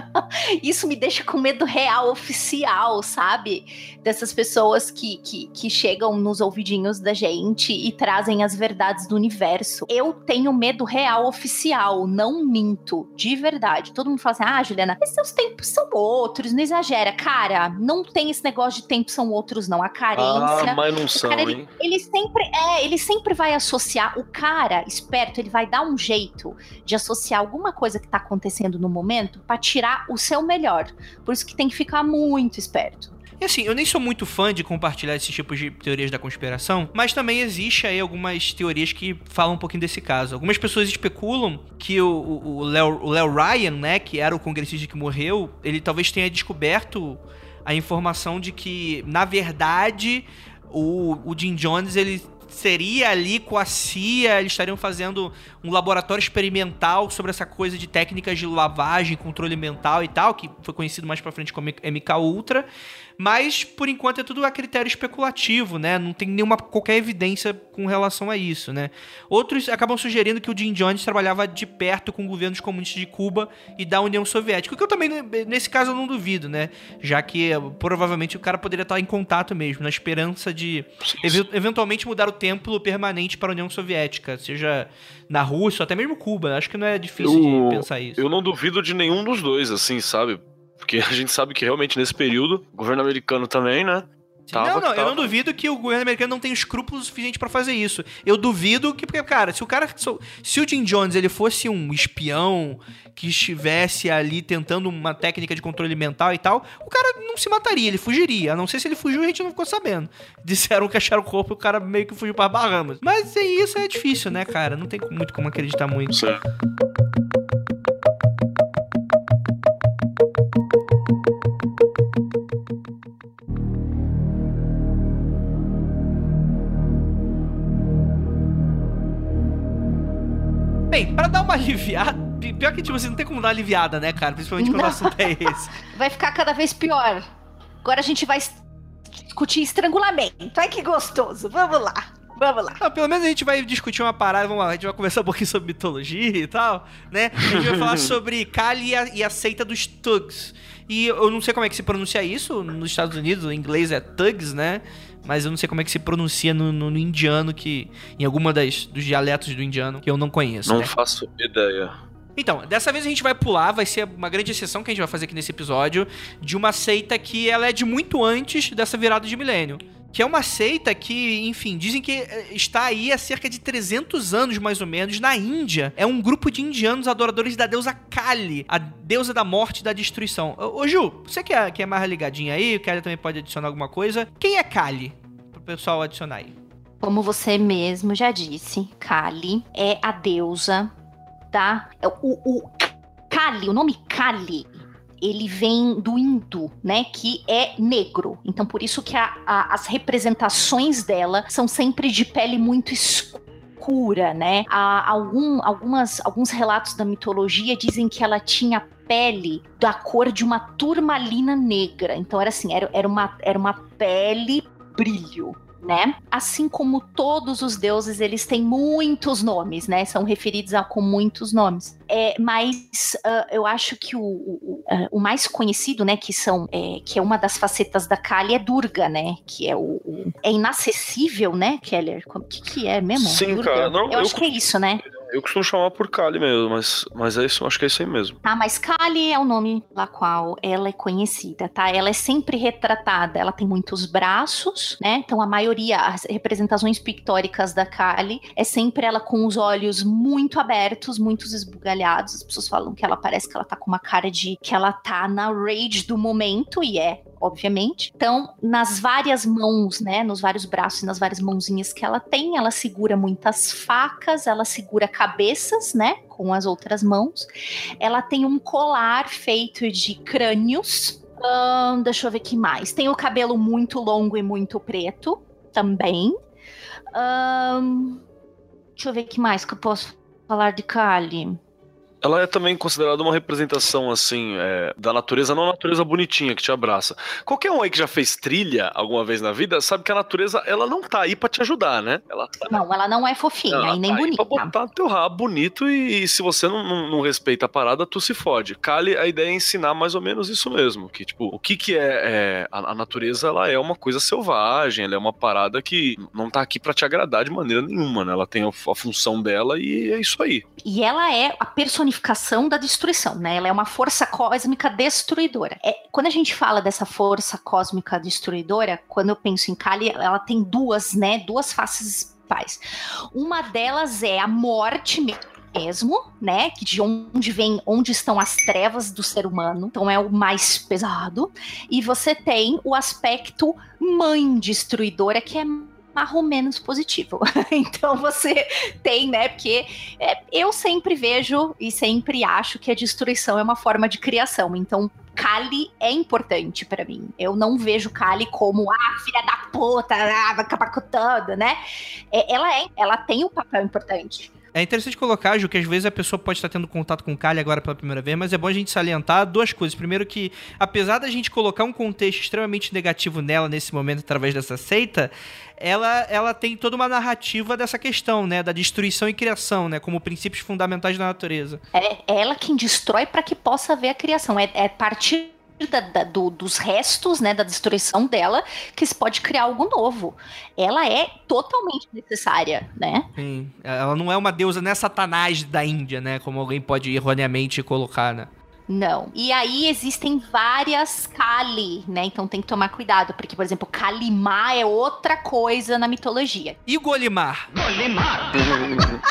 Isso me deixa com medo real, oficial, sabe? Dessas pessoas que, que, que chegam nos ouvidinhos da gente e trazem as verdades do universo. Eu tenho medo real, oficial, não minto, de verdade. Todo mundo fala assim: ah, Juliana, esses seus tempos são outros, não exagera. Cara, não tem esse negócio de tempos são outros, não. A carência. Ah, mas não são, cara, hein? Ele, ele sempre, é, ele sempre vai associar o cara esperto, ele vai dar um jeito de associar alguma coisa que tá acontecendo no momento para tirar o seu melhor. Por isso que tem que ficar muito esperto. E assim, eu nem sou muito fã de compartilhar esses tipos de teorias da conspiração, mas também existe aí algumas teorias que falam um pouquinho desse caso. Algumas pessoas especulam que o, Léo Ryan, né, que era o congressista que morreu, ele talvez tenha descoberto a informação de que, na verdade, o, o Jim Jones ele seria ali com a CIA, eles estariam fazendo um laboratório experimental sobre essa coisa de técnicas de lavagem, controle mental e tal, que foi conhecido mais pra frente como MK Ultra. Mas, por enquanto, é tudo a critério especulativo, né? Não tem nenhuma qualquer evidência com relação a isso, né? Outros acabam sugerindo que o Jim Jones trabalhava de perto com governos comunistas de Cuba e da União Soviética, o que eu também, nesse caso, eu não duvido, né? Já que provavelmente o cara poderia estar em contato mesmo, na esperança de eventualmente mudar o templo permanente para a União Soviética, seja na Rússia ou até mesmo Cuba. Acho que não é difícil eu, de pensar isso. Eu não duvido de nenhum dos dois, assim, sabe? Porque a gente sabe que realmente nesse período, o governo americano também, né? Tava, não, não, tava... eu não duvido que o governo americano não tenha escrúpulos suficientes para fazer isso. Eu duvido que, porque, cara, se o cara. Se o Jim Jones ele fosse um espião que estivesse ali tentando uma técnica de controle mental e tal, o cara não se mataria, ele fugiria. A não ser se ele fugiu a gente não ficou sabendo. Disseram que acharam o corpo e o cara meio que fugiu para Bahamas. Mas isso é difícil, né, cara? Não tem muito como acreditar muito. Sim. Bem, para dar uma aliviada. Pior que, tipo, assim, não tem como dar uma aliviada, né, cara? Principalmente quando não. o assunto é esse. Vai ficar cada vez pior. Agora a gente vai discutir estrangulamento. Ai, que gostoso. Vamos lá. Vamos lá. Não, pelo menos a gente vai discutir uma parada, vamos lá, a gente vai conversar um pouquinho sobre mitologia e tal, né? A gente vai falar sobre Kali e a, e a seita dos Tugs. E eu não sei como é que se pronuncia isso nos Estados Unidos, o inglês é Tugs, né? Mas eu não sei como é que se pronuncia no, no, no indiano, que em alguma das, dos dialetos do indiano que eu não conheço. Não né? faço ideia. Então, dessa vez a gente vai pular, vai ser uma grande exceção que a gente vai fazer aqui nesse episódio, de uma seita que ela é de muito antes dessa virada de milênio que é uma seita que, enfim, dizem que eh, está aí há cerca de 300 anos, mais ou menos, na Índia. É um grupo de indianos adoradores da deusa Kali, a deusa da morte e da destruição. Ô, Ju, você que é, que é mais ligadinho aí, o Kali também pode adicionar alguma coisa. Quem é Kali? Pro pessoal adicionar aí. Como você mesmo já disse, Kali é a deusa da. É o, o Kali, o nome Kali ele vem do hindu, né, que é negro. Então por isso que a, a, as representações dela são sempre de pele muito escura, né? Há algum, algumas, alguns relatos da mitologia dizem que ela tinha pele da cor de uma turmalina negra. Então era assim, era, era, uma, era uma pele brilho, né? Assim como todos os deuses, eles têm muitos nomes, né? São referidos a com muitos nomes. É, mas uh, eu acho que o, o, uh, o, mais conhecido, né, que são é, que é uma das facetas da Kali é Durga, né? Que é o, o é inacessível, né, Keller? O que, que é mesmo? Sim, Durga? cara. Não, eu, eu acho que é isso, né? Eu costumo chamar por Kali mesmo, mas, mas é isso, acho que é isso aí mesmo. Ah, mas Kali é o nome pela qual ela é conhecida, tá? Ela é sempre retratada, ela tem muitos braços, né? Então a maioria, as representações pictóricas da Kali é sempre ela com os olhos muito abertos, muitos esbugalhados. As pessoas falam que ela parece que ela tá com uma cara de que ela tá na rage do momento, e é, obviamente. Então, nas várias mãos, né, nos vários braços e nas várias mãozinhas que ela tem, ela segura muitas facas, ela segura cabeças, né, com as outras mãos. Ela tem um colar feito de crânios. Hum, deixa eu ver que mais. Tem o cabelo muito longo e muito preto também. Hum, deixa eu ver que mais que eu posso falar de Kali. Ela é também considerada uma representação, assim, é, da natureza, não a natureza bonitinha que te abraça. Qualquer um aí que já fez trilha alguma vez na vida sabe que a natureza, ela não tá aí pra te ajudar, né? Ela tá... Não, ela não é fofinha ela e nem tá aí bonita. Pra botar teu rabo bonito e, e se você não, não, não respeita a parada, tu se fode. Kali, a ideia é ensinar mais ou menos isso mesmo. Que, tipo, o que que é, é a, a natureza, ela é uma coisa selvagem, ela é uma parada que não tá aqui pra te agradar de maneira nenhuma, né? Ela tem a, a função dela e é isso aí. E ela é a personificação da destruição, né? Ela é uma força cósmica destruidora. É, quando a gente fala dessa força cósmica destruidora, quando eu penso em Kali, ela tem duas, né? Duas faces principais. Uma delas é a morte mesmo, né? Que de onde vem, onde estão as trevas do ser humano. Então é o mais pesado. E você tem o aspecto mãe destruidora, que é mais ou menos positivo. então você tem, né? Porque é, eu sempre vejo e sempre acho que a destruição é uma forma de criação. Então, Kali é importante para mim. Eu não vejo Kali como, ah, filha da puta, ah, vai acabar com tudo, né? É, ela, é, ela tem um papel importante. É interessante colocar, Ju, que às vezes a pessoa pode estar tendo contato com Kali agora pela primeira vez, mas é bom a gente salientar duas coisas. Primeiro que, apesar da gente colocar um contexto extremamente negativo nela nesse momento através dessa seita, ela, ela tem toda uma narrativa dessa questão, né, da destruição e criação, né, como princípios fundamentais da natureza. É ela quem destrói para que possa haver a criação. É, é partir da, da, do, dos restos, né, da destruição dela, que se pode criar algo novo. Ela é totalmente necessária, né? Sim. Ela não é uma deusa, não é Satanás da Índia, né? Como alguém pode erroneamente colocar, né? Não. E aí existem várias Kali, né? Então tem que tomar cuidado, porque, por exemplo, Kalimá é outra coisa na mitologia. E Golimar? Golimar!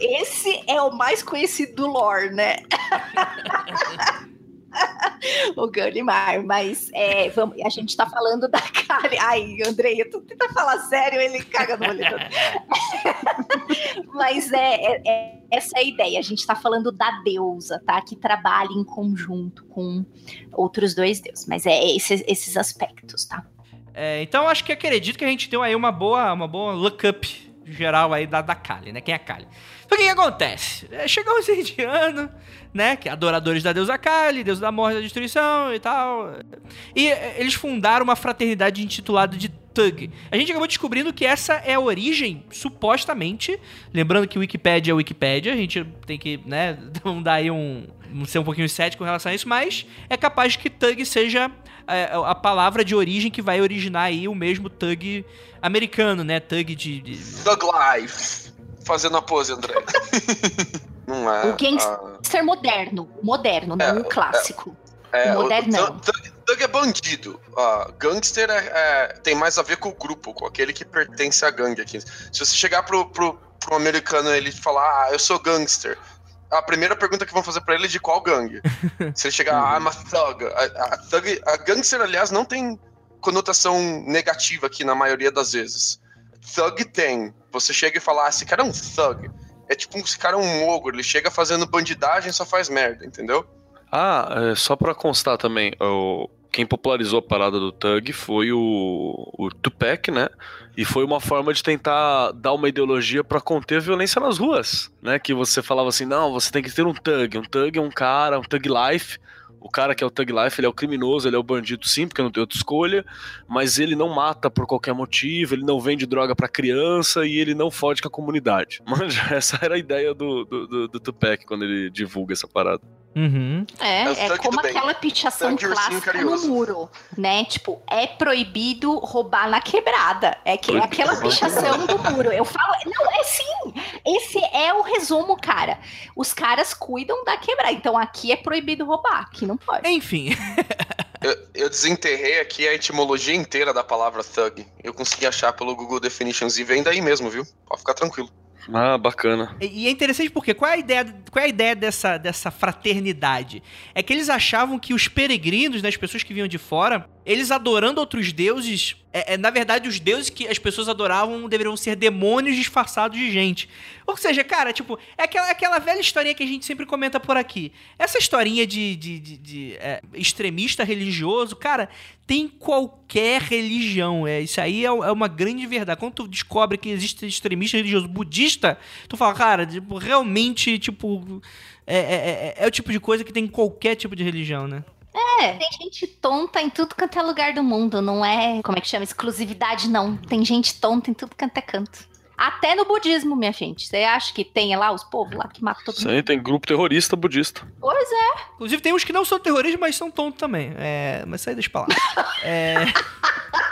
Esse é o mais conhecido do lore, né? o Gullimar, mas é, vamos, a gente tá falando da Kali. Ai, Andrei, tu tenta falar sério, ele caga no olho. mas é, é, é, essa é a ideia. A gente tá falando da deusa, tá? Que trabalha em conjunto com outros dois deuses. Mas é esses, esses aspectos, tá? É, então acho que acredito que a gente deu aí uma boa, uma boa look-up geral aí da, da Kali, né? Quem é a Kali? Então o que, acontece? É, chegou os indianos, né? Que é adoradores da deusa Kali, deusa da morte e da destruição e tal. E é, eles fundaram uma fraternidade intitulada de Tug. A gente acabou descobrindo que essa é a origem, supostamente. Lembrando que Wikipedia é Wikipedia, a gente tem que, né, dar aí um. ser um pouquinho cético em relação a isso, mas é capaz que Tug seja a, a palavra de origem que vai originar aí o mesmo Tug americano, né? Tug de. de... Thug Life. Fazendo a pose, André. não é. O gangster a... moderno. Moderno, não É, o clássico. É, o moderno o, não. Thug, é bandido. Ah, gangster é, é- tem mais a ver com o grupo, com aquele que pertence à gangue aqui. Se você chegar pro, pro, pro americano e ele falar, ah, eu sou gangster. A primeira pergunta que vão fazer pra ele é de qual gangue. Se ele chegar, ah, I'm a thug. A, a thug. A gangster, aliás, não tem conotação negativa aqui na maioria das vezes. Thug tem. Você chega e fala, ah, esse cara é um thug. É tipo, esse cara é um ogro, ele chega fazendo bandidagem só faz merda, entendeu? Ah, é, só pra constar também, o, quem popularizou a parada do Thug foi o, o Tupac, né? E foi uma forma de tentar dar uma ideologia pra conter a violência nas ruas, né? Que você falava assim, não, você tem que ter um Thug. Um Thug é um cara, um Thug Life. O cara que é o Thug Life, ele é o criminoso, ele é o bandido sim, porque não tem outra escolha, mas ele não mata por qualquer motivo, ele não vende droga pra criança e ele não fode com a comunidade. Manja, essa era a ideia do, do, do, do Tupac quando ele divulga essa parada. Uhum. É, É thug como aquela pichação ursinho clássica no muro, né? Tipo, é proibido roubar na quebrada. É que é Proibido aquela pichação do muro. Eu falo, não, é sim. Esse é o resumo, cara. Os caras cuidam da quebrada. Então aqui é proibido roubar, aqui não pode. Enfim. Eu, eu desenterrei aqui a etimologia inteira da palavra thug. Eu consegui achar pelo Google Definitions e vem daí mesmo, viu? Pode ficar tranquilo. Ah, bacana. E é interessante porque qual é a ideia, qual é a ideia dessa, dessa fraternidade? É que eles achavam que os peregrinos, né, as pessoas que vinham de fora, eles adorando outros deuses, é, é, na verdade os deuses que as pessoas adoravam deveriam ser demônios disfarçados de gente. Ou seja, cara, tipo, é aquela, aquela velha historinha que a gente sempre comenta por aqui. Essa historinha de, de, de- de, é, extremista religioso, cara, tem em qualquer religião. É, isso aí é, é uma grande verdade. Quando tu descobre que existe extremista religioso budista, tu fala, cara, tipo, realmente, tipo. É, é, é- é o tipo de coisa que tem em qualquer tipo de religião, né? É, tem gente tonta em tudo quanto é lugar do mundo, não é, como é que chama, exclusividade, não. Tem gente tonta em tudo quanto é canto. Até no budismo, minha gente. Você acha que tem lá os povos lá que matam todo Isso mundo? aí tem grupo terrorista budista. Pois é. Inclusive, tem uns que não são terroristas, mas são tontos também. É, mas isso aí deixa pra lá. É...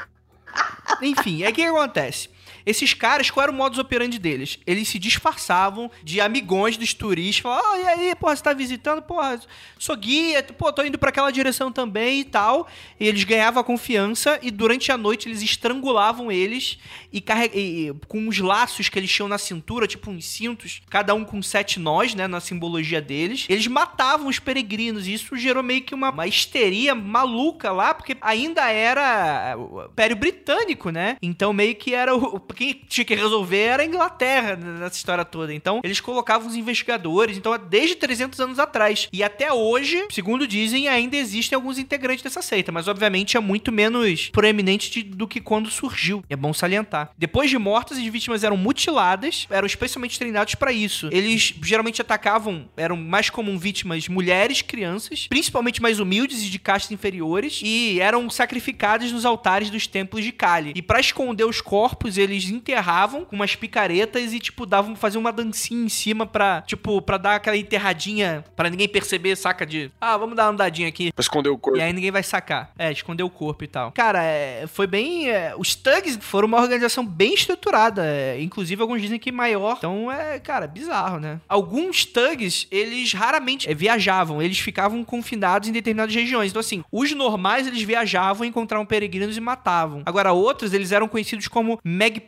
Enfim, é o que acontece. Esses caras, qual era o modus operandi deles? Eles se disfarçavam de amigões dos turistas. Falavam, e aí, porra, você tá visitando? Porra, sou guia, pô, tô indo pra aquela direção também e tal. E eles ganhavam a confiança e durante a noite eles estrangulavam eles e, carreg... e com uns laços que eles tinham na cintura, tipo uns cintos, cada um com sete nós, né, na simbologia deles. Eles matavam os peregrinos e isso gerou meio que uma, uma histeria maluca lá, porque ainda era o Império Britânico, né? Então meio que era o quem tinha que resolver era a Inglaterra nessa história toda. Então eles colocavam os investigadores, então desde 300 anos atrás. E até hoje, segundo dizem, ainda existem alguns integrantes dessa seita, mas obviamente é muito menos proeminente de- do que quando surgiu. É bom salientar. Depois de mortas, as vítimas eram mutiladas, eram especialmente treinados para isso. Eles geralmente atacavam, eram mais comum vítimas mulheres, crianças, principalmente mais humildes e de castas inferiores, e eram sacrificadas nos altares dos templos de Kali. E para esconder os corpos, eles enterravam com umas picaretas e tipo davam fazer uma dancinha em cima pra, tipo, para dar aquela enterradinha para ninguém perceber, saca de, ah, vamos dar uma andadinha aqui. Pra esconder o corpo. E aí ninguém vai sacar. É, esconder o corpo e tal. Cara, é, foi bem. é, os Thugs foram uma organização bem estruturada. é, inclusive, alguns dizem que maior. Então é, cara, bizarro, né? Alguns Thugs, eles raramente é, viajavam. Eles ficavam confinados em determinadas regiões. Então, assim, os normais, eles viajavam, encontravam peregrinos e matavam. Agora, outros, eles eram conhecidos como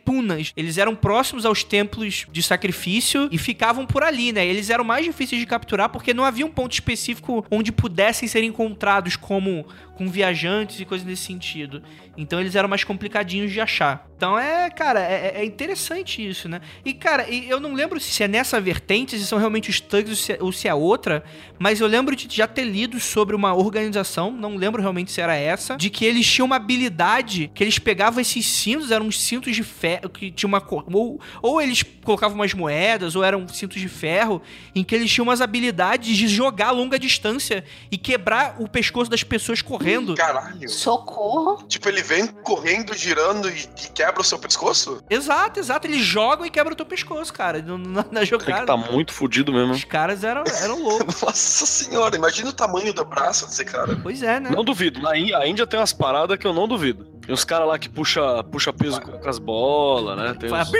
Megpunas. Eles eram próximos aos templos de sacrifício e ficavam por ali, né? Eles eram mais difíceis de capturar porque não havia um ponto específico onde pudessem ser encontrados como com viajantes e coisas nesse sentido. Então eles eram mais complicadinhos de achar. Então é, cara, é, é interessante isso, né? E, cara, eu não lembro se é nessa vertente, se são realmente os thugs ou se é, ou se é outra, mas eu lembro de já ter lido sobre uma organização, não lembro realmente se era essa, de que eles tinham uma habilidade que eles pegavam esses cintos, eram uns cintos de ferro, que tinha uma. Ou, ou eles colocavam umas moedas, ou eram cintos de ferro, em que eles tinham umas habilidades de jogar a longa distância e quebrar o pescoço das pessoas correndo. Caralho. Socorro. Tipo, ele vem correndo, girando e, e quebra o seu pescoço? Exato, exato. Eles jogam e quebram o teu pescoço, cara, na, na Tem que jogada. tá muito fudido mesmo. Os caras eram, eram loucos. Nossa senhora, imagina o tamanho do braço desse cara. Pois é, né? Não duvido. Na Índia, a Índia tem umas paradas que eu não duvido. Tem uns caras lá que puxa, puxa peso com, com as bolas, né? Tem Fala, uns...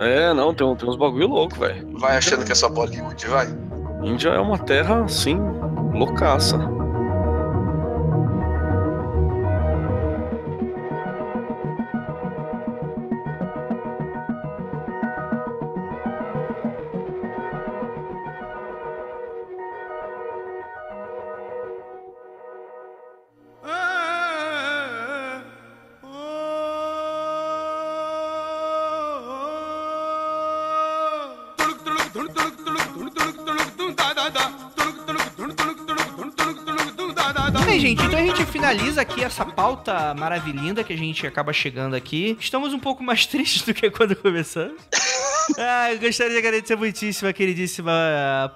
É, não, tem, tem uns bagulho louco, velho. Vai achando que é só Bollywood, vai. Índia é uma terra, assim, loucaça. Aqui essa pauta maravilhinda que a gente acaba chegando aqui. Estamos um pouco mais tristes do que quando começamos. Ah, eu gostaria de agradecer muitíssimo a queridíssima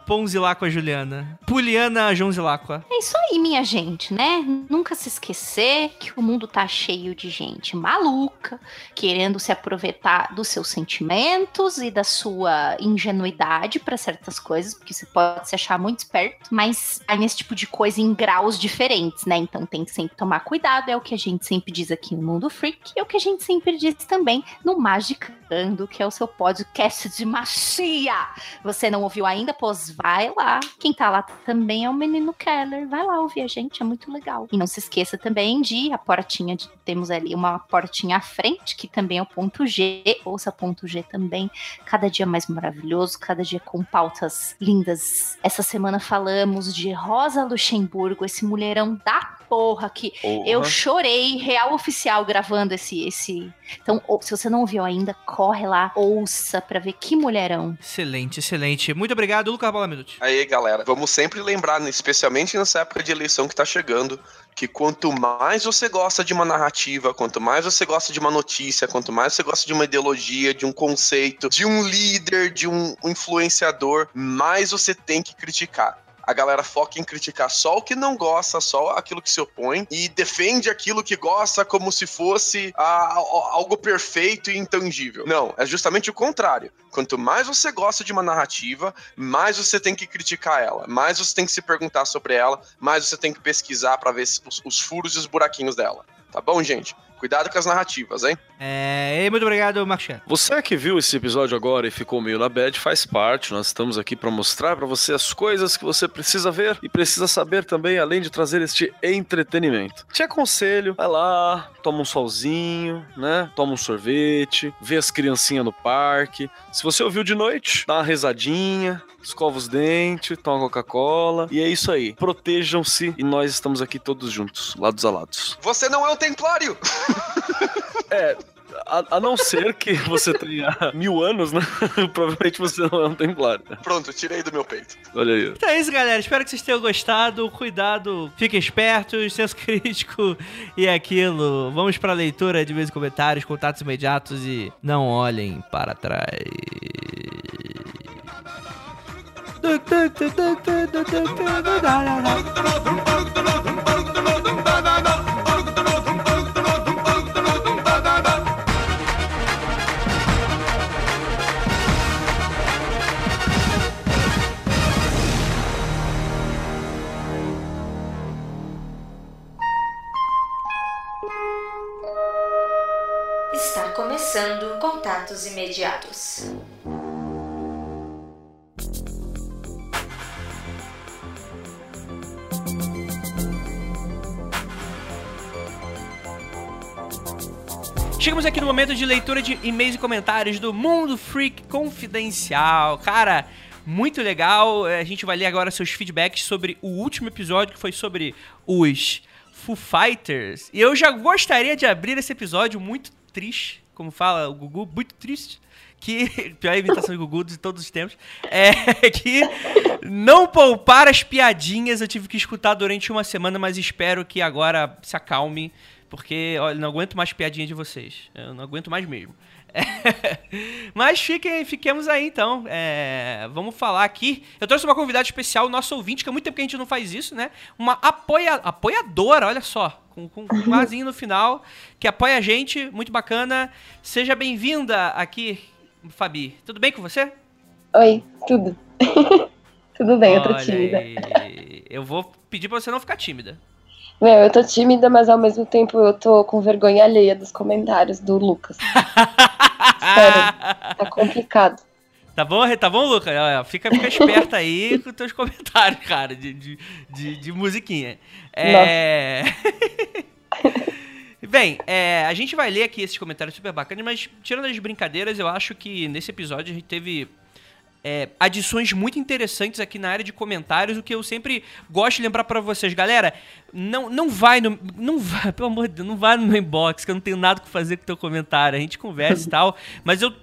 Ponzilacqua Juliana. Puliana Jonzilacqua. É isso aí, minha gente, né? Nunca se esquecer que o mundo tá cheio de gente maluca, querendo se aproveitar dos seus sentimentos e da sua ingenuidade para certas coisas, porque você pode se achar muito esperto, mas aí nesse tipo de coisa em graus diferentes, né? Então tem que sempre tomar cuidado, é o que a gente sempre diz aqui no Mundo Freak, e é o que a gente sempre diz também no Magicando, que é o seu podcast de magia. Você não ouviu ainda? Pois vai lá. Quem tá lá também é o menino Keller. Vai lá ouvir a gente, é muito legal. E não se esqueça também de a portinha, de, temos ali uma portinha à frente, que também é o ponto G. Ouça ponto G também. Cada dia mais maravilhoso, cada dia com pautas lindas. Essa semana falamos de Rosa Luxemburgo, esse mulherão da porra que eu chorei real oficial gravando esse esse. Então, se você não ouviu ainda, corre lá, ouça pra ver que mulherão. Excelente, excelente. Muito obrigado, Lucas Bola Minute. Aí, galera, vamos sempre lembrar, né, especialmente nessa época de eleição que tá chegando, que quanto mais você gosta de uma narrativa, quanto mais você gosta de uma notícia, quanto mais você gosta de uma ideologia, de um conceito, de um líder, de um influenciador, mais você tem que criticar. A galera foca em criticar só o que não gosta, só aquilo que se opõe, e defende aquilo que gosta como se fosse ah, algo perfeito e intangível. Não, é justamente o contrário. Quanto mais você gosta de uma narrativa, mais você tem que criticar ela, mais você tem que se perguntar sobre ela, mais você tem que pesquisar pra ver os, os furos e os buraquinhos dela. Tá bom, gente? Cuidado com as narrativas, hein? É, e muito obrigado, Marchan. Você que viu esse episódio agora e ficou meio na bad, faz parte. Nós estamos aqui para mostrar para você as coisas que você precisa ver e precisa saber também, além de trazer este entretenimento. Te aconselho, vai lá, toma um solzinho, né? Toma um sorvete, vê as criancinhas no parque. Se você ouviu de noite, dá uma rezadinha, escova os dentes, toma Coca-Cola. E é isso aí. Protejam-se e nós estamos aqui todos juntos, lados a lados. Você não é um templário! É, a, a não ser que você tenha mil anos, né? Provavelmente você não é um templário. Pronto, tirei do meu peito. Olha aí. Então é isso, galera. Espero que vocês tenham gostado. Cuidado, fiquem espertos, senso crítico e aquilo. Vamos pra leitura de vez em comentários, contatos imediatos e não olhem para trás. Começando Contatos Imediatos. Chegamos aqui no momento de leitura de e-mails e comentários do Mundo Freak Confidencial. Cara, muito legal. Eh, A gente vai ler agora seus feedbacks sobre o último episódio, que foi sobre os Foo Fighters. E eu já gostaria de abrir esse episódio muito triste, como fala o Gugu, muito triste. Que, pior imitação de Gugu de todos os tempos, é que não poupar as piadinhas eu tive que escutar durante uma semana, mas espero que agora se acalme, porque olha, não aguento mais piadinha de vocês. Eu não aguento mais mesmo. Mas fiquem, fiquemos aí então. É, vamos falar aqui. Eu trouxe uma convidada especial, nosso ouvinte, que há muito tempo que a gente não faz isso, né? Uma apoia, apoiadora, olha só, com, com, um azinho no final, que apoia a gente, muito bacana. Seja bem-vinda aqui, Fabi. Tudo bem com você? Oi, tudo. tudo bem, eu tô Olha tímida. aí. Eu vou pedir pra você não ficar tímida. Meu, eu tô tímida, mas ao mesmo tempo eu tô com vergonha alheia dos comentários do Lucas. Sério, tá complicado. Tá bom, tá bom, Luca? Olha, Fica, fica esperta aí com os teus comentários, cara, de, de, de, de musiquinha. É... Bem, é, a gente vai ler aqui esses comentários super bacanas, mas tirando as brincadeiras, eu acho que nesse episódio a gente teve é, adições muito interessantes aqui na área de comentários, o que eu sempre gosto de lembrar pra vocês. Galera, não, não vai no. Não vai, pelo amor de Deus, não vai no meu inbox, que eu não tenho nada que fazer com o teu comentário. A gente conversa e tal, mas eu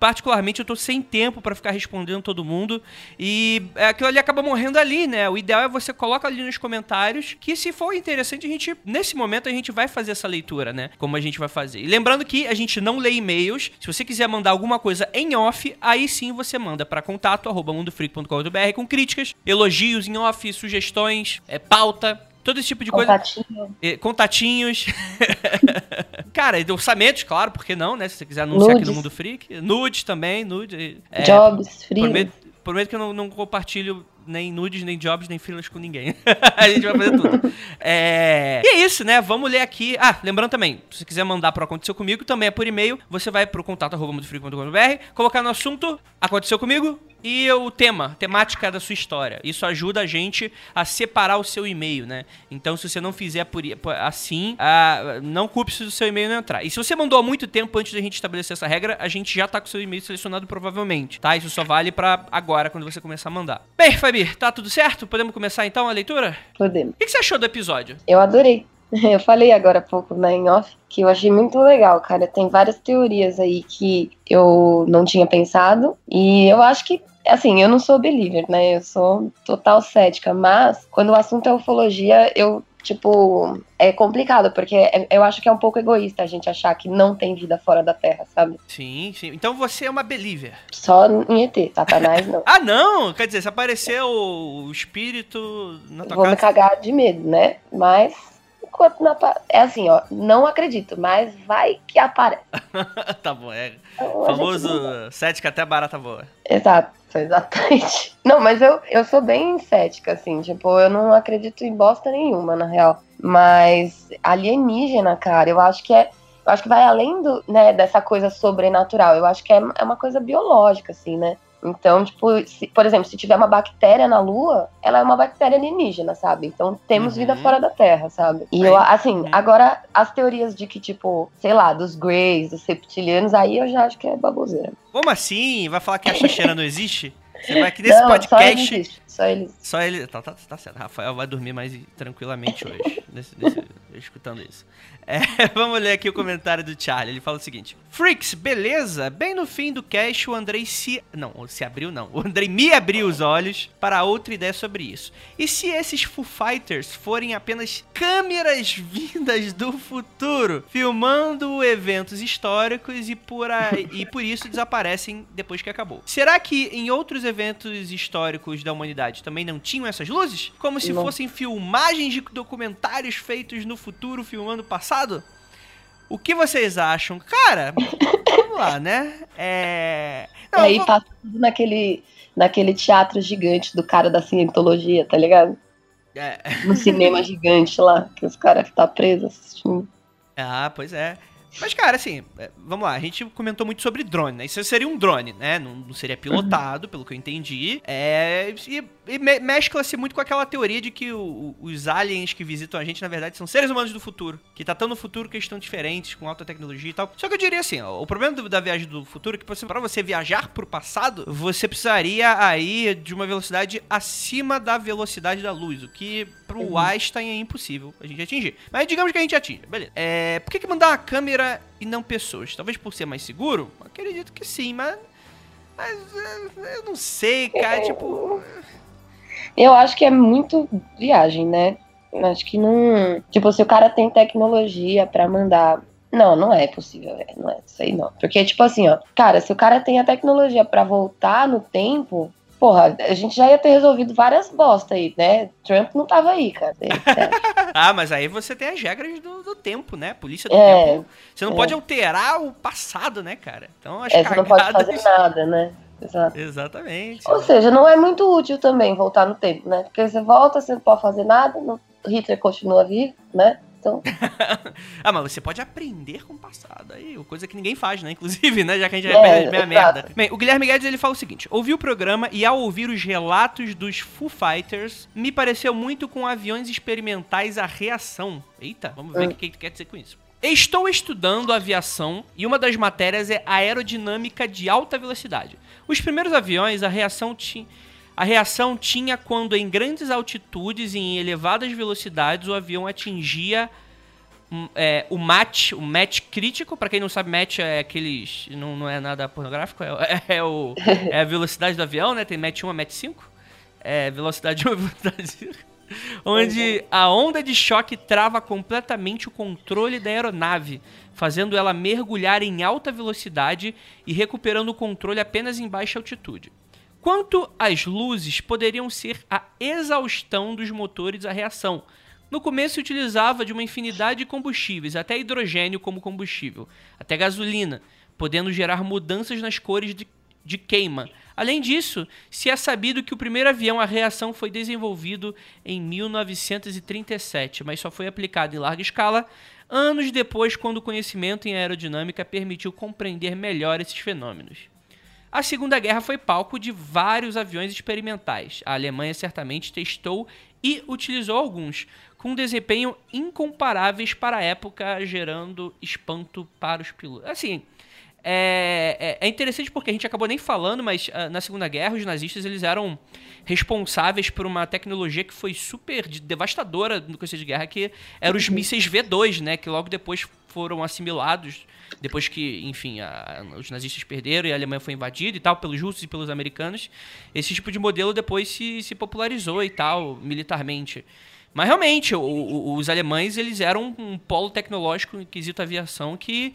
particularmente, eu tô sem tempo para ficar respondendo todo mundo. E é, aquilo ali acaba morrendo ali, né? O ideal é você coloca ali nos comentários que se for interessante, a gente, nesse momento, a gente vai fazer essa leitura, né? Como a gente vai fazer. E lembrando que a gente não lê e-mails. Se você quiser mandar alguma coisa em off, aí sim você manda para contato arroba mundofreak.com.br com críticas, elogios em off, sugestões, é, pauta, todo esse tipo de coisa. Contatinho. Eh, Contatinhos. Cara, e orçamentos, claro, porque não, né? Se você quiser anunciar aqui no Nudes. Mundo Freak. Nudes também, nude. é, Jobs, free. Prometo, prometo que eu não, não compartilho nem nudes, nem jobs, nem freelas com ninguém. a gente vai fazer tudo. É... E é isso, né? Vamos ler aqui. Ah, lembrando também, se você quiser mandar pro Aconteceu Comigo, também é por e-mail. Você vai pro contato arroba mundofreak.com.br, colocar no assunto Aconteceu Comigo e o tema, temática da sua história. Isso ajuda a gente a separar o seu e-mail, né? Então, se você não fizer por, assim, ah, não culpe se o seu e-mail não entrar. E se você mandou há muito tempo antes da gente estabelecer essa regra, a gente já tá com o seu e-mail selecionado provavelmente, tá? Isso só vale pra agora, quando você começar a mandar. Bem, Fabi, tá tudo certo? Podemos começar então a leitura? Podemos. O que você achou do episódio? Eu adorei. Eu falei agora há pouco na em off que eu achei muito legal, cara. Tem várias teorias aí que eu não tinha pensado. E eu acho que, assim, eu não sou believer, né? Eu sou total cética. Mas quando o assunto é ufologia, eu, tipo, é complicado, porque é- eu acho que é um pouco egoísta a gente achar que não tem vida fora da Terra, sabe? Sim, sim. Então você é uma believer. Só em ET, Satanás não. Ah, não! Quer dizer, se apareceu o espírito na tua Vou me casa. cagar de medo, né? Mas. Enquanto não apa- É assim, ó, não acredito, mas vai que aparece. tá bom, é. Então, Famoso cética até barata voa. Exato, exatamente. Não, mas eu, eu sou bem cética, assim, tipo, eu não acredito em bosta nenhuma, na real. Mas alienígena, cara, eu acho que é. Eu acho que vai além do, né, dessa coisa sobrenatural. Eu acho que é, é uma coisa biológica, assim, né? Então, tipo, se- por exemplo, se tiver uma bactéria na Lua, ela é uma bactéria alienígena, sabe? Então temos vida Uhum. fora da Terra, sabe? E eu, assim, agora as teorias de que, tipo, sei lá, dos Greys, dos reptilianos, aí eu já acho que é baboseira. Como assim? Vai falar que a Xixena não existe? Você vai aqui nesse Não, Só ele podcast. existe, só eles. Só ele. Tá, tá, tá certo. Rafael vai dormir mais tranquilamente hoje. nesse- nesse- escutando isso. É, vamos ler aqui o comentário do Charlie. Ele fala o seguinte: Freaks, beleza? Bem no fim do cast, o Andrei se. Não, se abriu não. O Andrei me abriu os olhos para outra ideia sobre isso. E se esses Foo Fighters forem apenas câmeras vindas do futuro, filmando eventos históricos e por, aí, e por isso desaparecem depois que acabou? Será que em outros eventos históricos da humanidade também não tinham essas luzes? Como se Não. fossem filmagens de documentários feitos no futuro filmando o passado? O que vocês acham? Cara, vamos lá, né? É. e aí passa tudo naquele, naquele teatro gigante do cara da cientologia, tá ligado? É. No cinema gigante lá, que os caras que tá presos assistindo. Ah, pois é. Mas, cara, assim, é, vamos lá, a gente comentou muito sobre drone, né? Isso seria um drone, né? Não, não seria pilotado, pelo que eu entendi. É, e e me- mescla-se muito com aquela teoria de que o- os aliens que visitam a gente, na verdade, são seres humanos do futuro. Que tá tão no futuro que eles estão diferentes, com alta tecnologia e tal. Só que eu diria assim, ó, o problema do- da viagem do futuro é que pra você viajar pro passado, você precisaria aí de uma velocidade acima da velocidade da luz, o que pro Uhum. Einstein é impossível a gente atingir. Mas digamos que a gente atinge, beleza. É, por que, que mandar uma câmera e não pessoas? Talvez por ser mais seguro? Acredito que sim, mas. Mas é, eu não sei, cara. Tipo. Eu acho que é muito viagem, né? Acho que não. Tipo, se o cara tem tecnologia pra mandar. Não, não é possível, velho. Não é isso aí, não. Porque, tipo assim, ó, cara, se o cara tem a tecnologia pra voltar no tempo, porra, a gente já ia ter resolvido várias bosta aí, né? Trump não tava aí, cara. Ah, mas aí você tem as regras do, do tempo, né? Polícia do É, tempo. Você não é. pode alterar o passado, né, cara? Então as É, você não pode fazer nada, né? Exato. Exatamente. Ou seja, não é muito útil também voltar no tempo, né? Porque você volta, você não pode fazer nada, não- Hitler continua vivo, né? Então, Ah, mas você pode aprender com o passado. Aí, coisa que ninguém faz, né? Inclusive, né? Já que a gente É, é, meia exato. merda. Bem, o Guilherme Guedes ele fala o seguinte: ouvi o programa e ao ouvir os relatos dos Foo Fighters, me pareceu muito com aviões experimentais a reação. Eita, vamos ver o Hum. que, que quer dizer com isso. Estou estudando aviação e uma das matérias é aerodinâmica de alta velocidade. Os primeiros aviões, a reação tinha. A reação tinha quando em grandes altitudes e em elevadas velocidades o avião atingia um, é, o match, o match crítico, para quem não sabe, match é aqueles. Não, não é nada pornográfico, é, é, o, é a velocidade do avião, né? Tem match 1 a match 5. É velocidade 1 e velocidade 5. Onde a onda de choque trava completamente o controle da aeronave, fazendo ela mergulhar em alta velocidade e recuperando o controle apenas em baixa altitude. Quanto às luzes, poderiam ser a exaustão dos motores à reação. No começo se utilizava de uma infinidade de combustíveis, até hidrogênio como combustível, até gasolina, podendo gerar mudanças nas cores de, de queima. Além disso, se é sabido que o primeiro avião à reação foi desenvolvido em 1937, mas só foi aplicado em larga escala anos depois, quando o conhecimento em aerodinâmica permitiu compreender melhor esses fenômenos. A Segunda Guerra foi palco de vários aviões experimentais. A Alemanha certamente testou e utilizou alguns, com desempenho incomparáveis para a época, gerando espanto para os pilotos. Assim, é, é, é, interessante porque a gente acabou nem falando, mas uh, na Segunda Guerra os nazistas eles eram responsáveis por uma tecnologia que foi super devastadora no contexto de guerra, que eram os mísseis V2, né, que logo depois foram assimilados, depois que, enfim, a, os nazistas perderam e a Alemanha foi invadida e tal, pelos russos e pelos americanos. Esse tipo de modelo depois se, se popularizou e tal, militarmente. Mas realmente, o, o, os alemães eles eram um polo tecnológico em quesito aviação que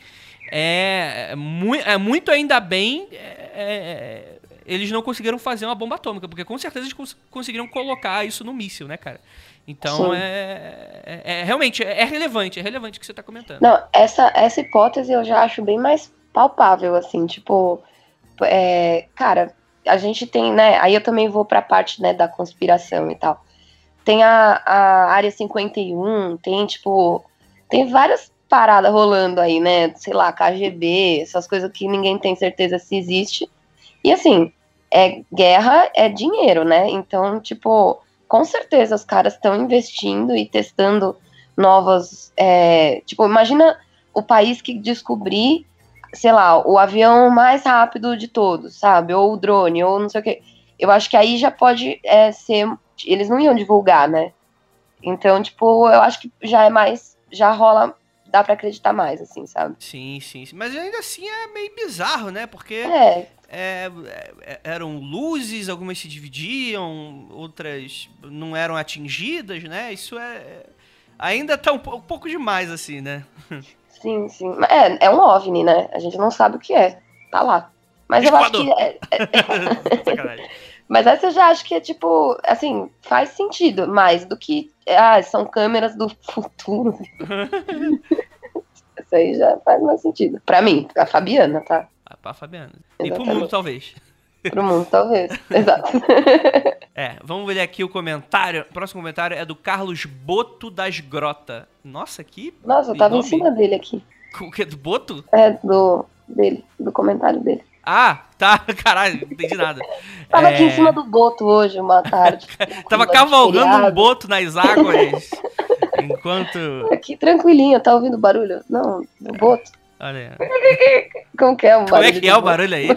é, é, mu é muito ainda bem é, é, eles não conseguiram fazer uma bomba atômica, porque com certeza eles cons conseguiram colocar isso no míssil, né, cara? Então é, é, é, realmente é relevante, é relevante o que você está comentando. Não, essa, essa hipótese eu já acho bem mais palpável, assim, tipo, é, cara, a gente tem, né? Aí eu também vou para a parte né, da conspiração e tal. Tem a, a área 51, tem tipo, tem várias parada rolando aí, né? Sei lá, KGB, essas coisas que ninguém tem certeza se existe. E assim, é guerra é dinheiro, né? Então, tipo, com certeza os caras estão investindo e testando novas. É, tipo, imagina o país que descobrir, sei lá, o avião mais rápido de todos, sabe? Ou o drone, ou não sei o quê. Eu acho que aí já pode é, ser. Eles não iam divulgar, né? Então, tipo, eu acho que já é mais. Já rola dá para acreditar mais, assim, sabe? Sim, sim, sim, Mas ainda assim é meio bizarro, né? Porque é. É, é, eram luzes, algumas se dividiam, outras não eram atingidas, né? Isso é. Ainda tá um, um pouco demais, assim, né? Sim, sim. É, é um OVNI, né? A gente não sabe o que é. Tá lá. Mas eu acho que. É, é... Mas essa eu já acho que é tipo, assim, faz sentido mais do que. Ah, são câmeras do futuro. Isso aí já faz mais sentido. Pra mim, a Fabiana, tá? Ah, pra Fabiana. Exatamente. E pro mundo, talvez. Pro mundo, talvez. Exato. É, vamos ver aqui o comentário. O próximo comentário é do Carlos Boto das Grota. Nossa, aqui. Nossa, eu tava nome? em cima dele aqui. O que? Do Boto? É, do. dele, do comentário dele. Ah, tá. Caralho, não entendi nada. Tava é... aqui em cima do boto hoje, uma tarde. Tava cavalgando um boto nas águas. enquanto. Aqui tranquilinho, tá ouvindo barulho? Não, do boto. Olha aí. Como que é o barulho? Como é que é o barulho aí?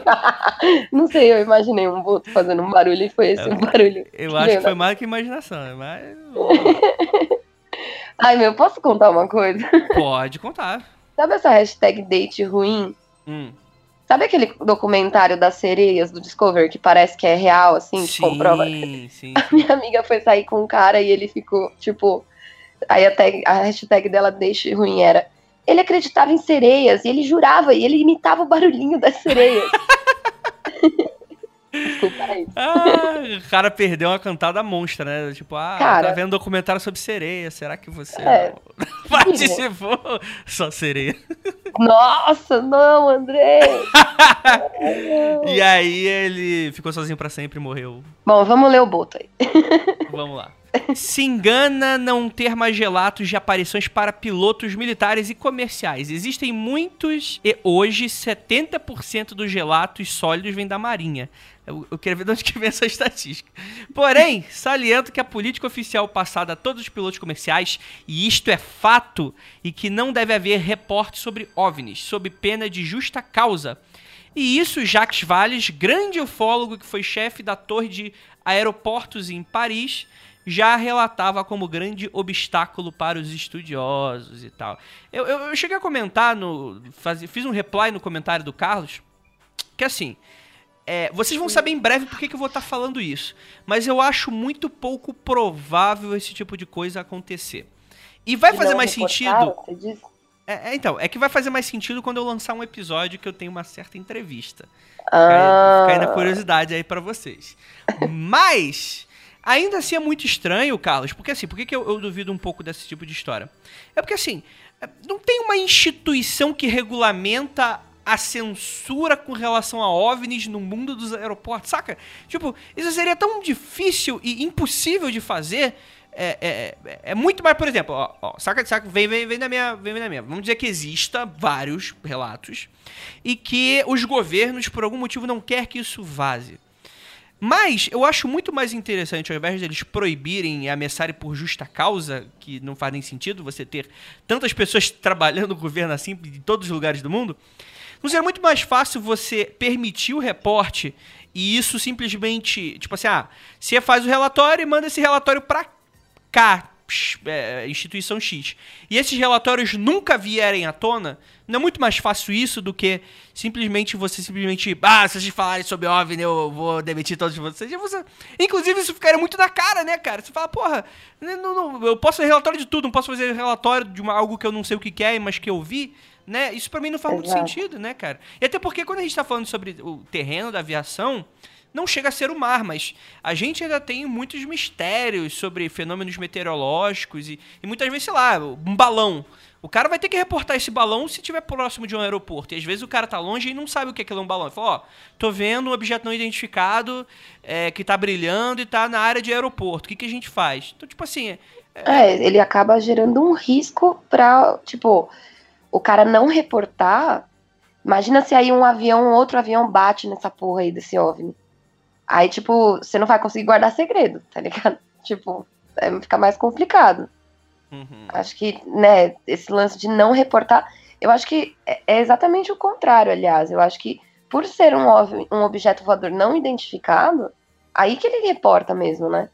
não sei, eu imaginei um boto fazendo um barulho e foi esse o é, um barulho. Eu acho que foi mais que imaginação, mas. Ai, meu, posso contar uma coisa? Pode contar. Sabe essa hashtag date ruim? Hum. Sabe aquele documentário das sereias do Discovery que parece que é real, assim, sim, que comprova? Sim. A minha amiga foi sair com um cara e ele ficou, tipo. Aí a, tag, a hashtag dela deixa ruim era. Ele acreditava em sereias e ele jurava e ele imitava o barulhinho das sereias. Desculpa, é isso. Ah, o cara perdeu uma cantada monstra, né? Tipo, ah, tá Cara. tá vendo documentário sobre sereia. Será que você É. participou? Só sereia. Nossa, não, André! E aí ele ficou sozinho pra sempre e morreu. Bom, vamos ler o boto aí. Vamos lá. Se engana não ter mais relatos de aparições para pilotos militares e comerciais. Existem muitos e hoje 70% dos relatos sólidos vêm da Marinha. Eu, queria ver de onde que vem essa estatística. Porém, saliento que a política oficial passada a todos os pilotos comerciais, e isto é fato, e que não deve haver reporte sobre OVNIs, sob pena de justa causa. E isso Jacques Valles, grande ufólogo que foi chefe da torre de aeroportos em Paris, já relatava como grande obstáculo para os estudiosos e tal. Eu, eu, eu cheguei a comentar no. Faz, fiz um reply no comentário do Carlos, que assim. É, vocês vão saber em breve por que, eu vou estar falando isso. Mas eu acho muito pouco provável esse tipo de coisa acontecer. E vai fazer mais sentido. É, é, então, é que vai fazer mais sentido quando eu lançar um episódio que eu tenho uma certa entrevista. Ah. Fica aí na curiosidade aí pra vocês. Mas, ainda assim é muito estranho, Carlos, porque assim, por que, eu, eu duvido um pouco desse tipo de história? É porque assim, é, não tem uma instituição que regulamenta a censura com relação a OVNIs no mundo dos aeroportos, saca? Tipo, isso seria tão difícil e impossível de fazer. É, é, é- é muito mais, por exemplo, ó, ó, saca, saca, vem, vem, vem da minha, vem, vem da minha. Vamos dizer que exista vários relatos e que os governos, por algum motivo, não quer que isso vaze. Mas eu acho muito mais interessante, ao invés deles proibirem e ameaçarem por justa causa, que não faz nem sentido você ter tantas pessoas trabalhando no governo assim em todos os lugares do mundo, não seria muito mais fácil você permitir o reporte e isso simplesmente, tipo assim, ah, você faz o relatório e manda esse relatório pra cá, psh, é, instituição X. E esses relatórios nunca vierem à tona, não é muito mais fácil isso do que simplesmente você simplesmente, ah, se vocês falarem sobre OVNI, eu vou demitir todos vocês. Você- Inclusive, isso ficaria muito na cara, né, cara? Você fala, porra, não- não- eu posso fazer relatório de tudo, não posso fazer relatório de uma- algo que eu não sei o que é, mas que eu vi, né? Isso pra mim não faz muito Exato. sentido, né, cara? E até porque quando a gente tá falando sobre o terreno da aviação, não chega a ser o mar, mas a gente ainda tem muitos mistérios sobre fenômenos meteorológicos e, e muitas vezes, sei lá, um balão. O cara vai ter que reportar esse balão se estiver próximo de um aeroporto. E às vezes o cara tá longe e não sabe o que é aquilo é um balão. Ele fala, ó, tô vendo um objeto não identificado é, que tá brilhando e tá na área de aeroporto. O que, que a gente faz? Então, tipo assim, é- É, ele acaba gerando um risco pra, tipo, o cara não reportar. Imagina se aí um avião, outro avião bate nessa porra aí desse OVNI. Aí, tipo, você não vai conseguir guardar segredo, tá ligado? Tipo, é, fica mais complicado. Uhum. Acho que, né, esse lance de não reportar, eu acho que é é exatamente o contrário, aliás. Eu acho que por ser um, um objeto voador não identificado, aí que ele reporta mesmo, né?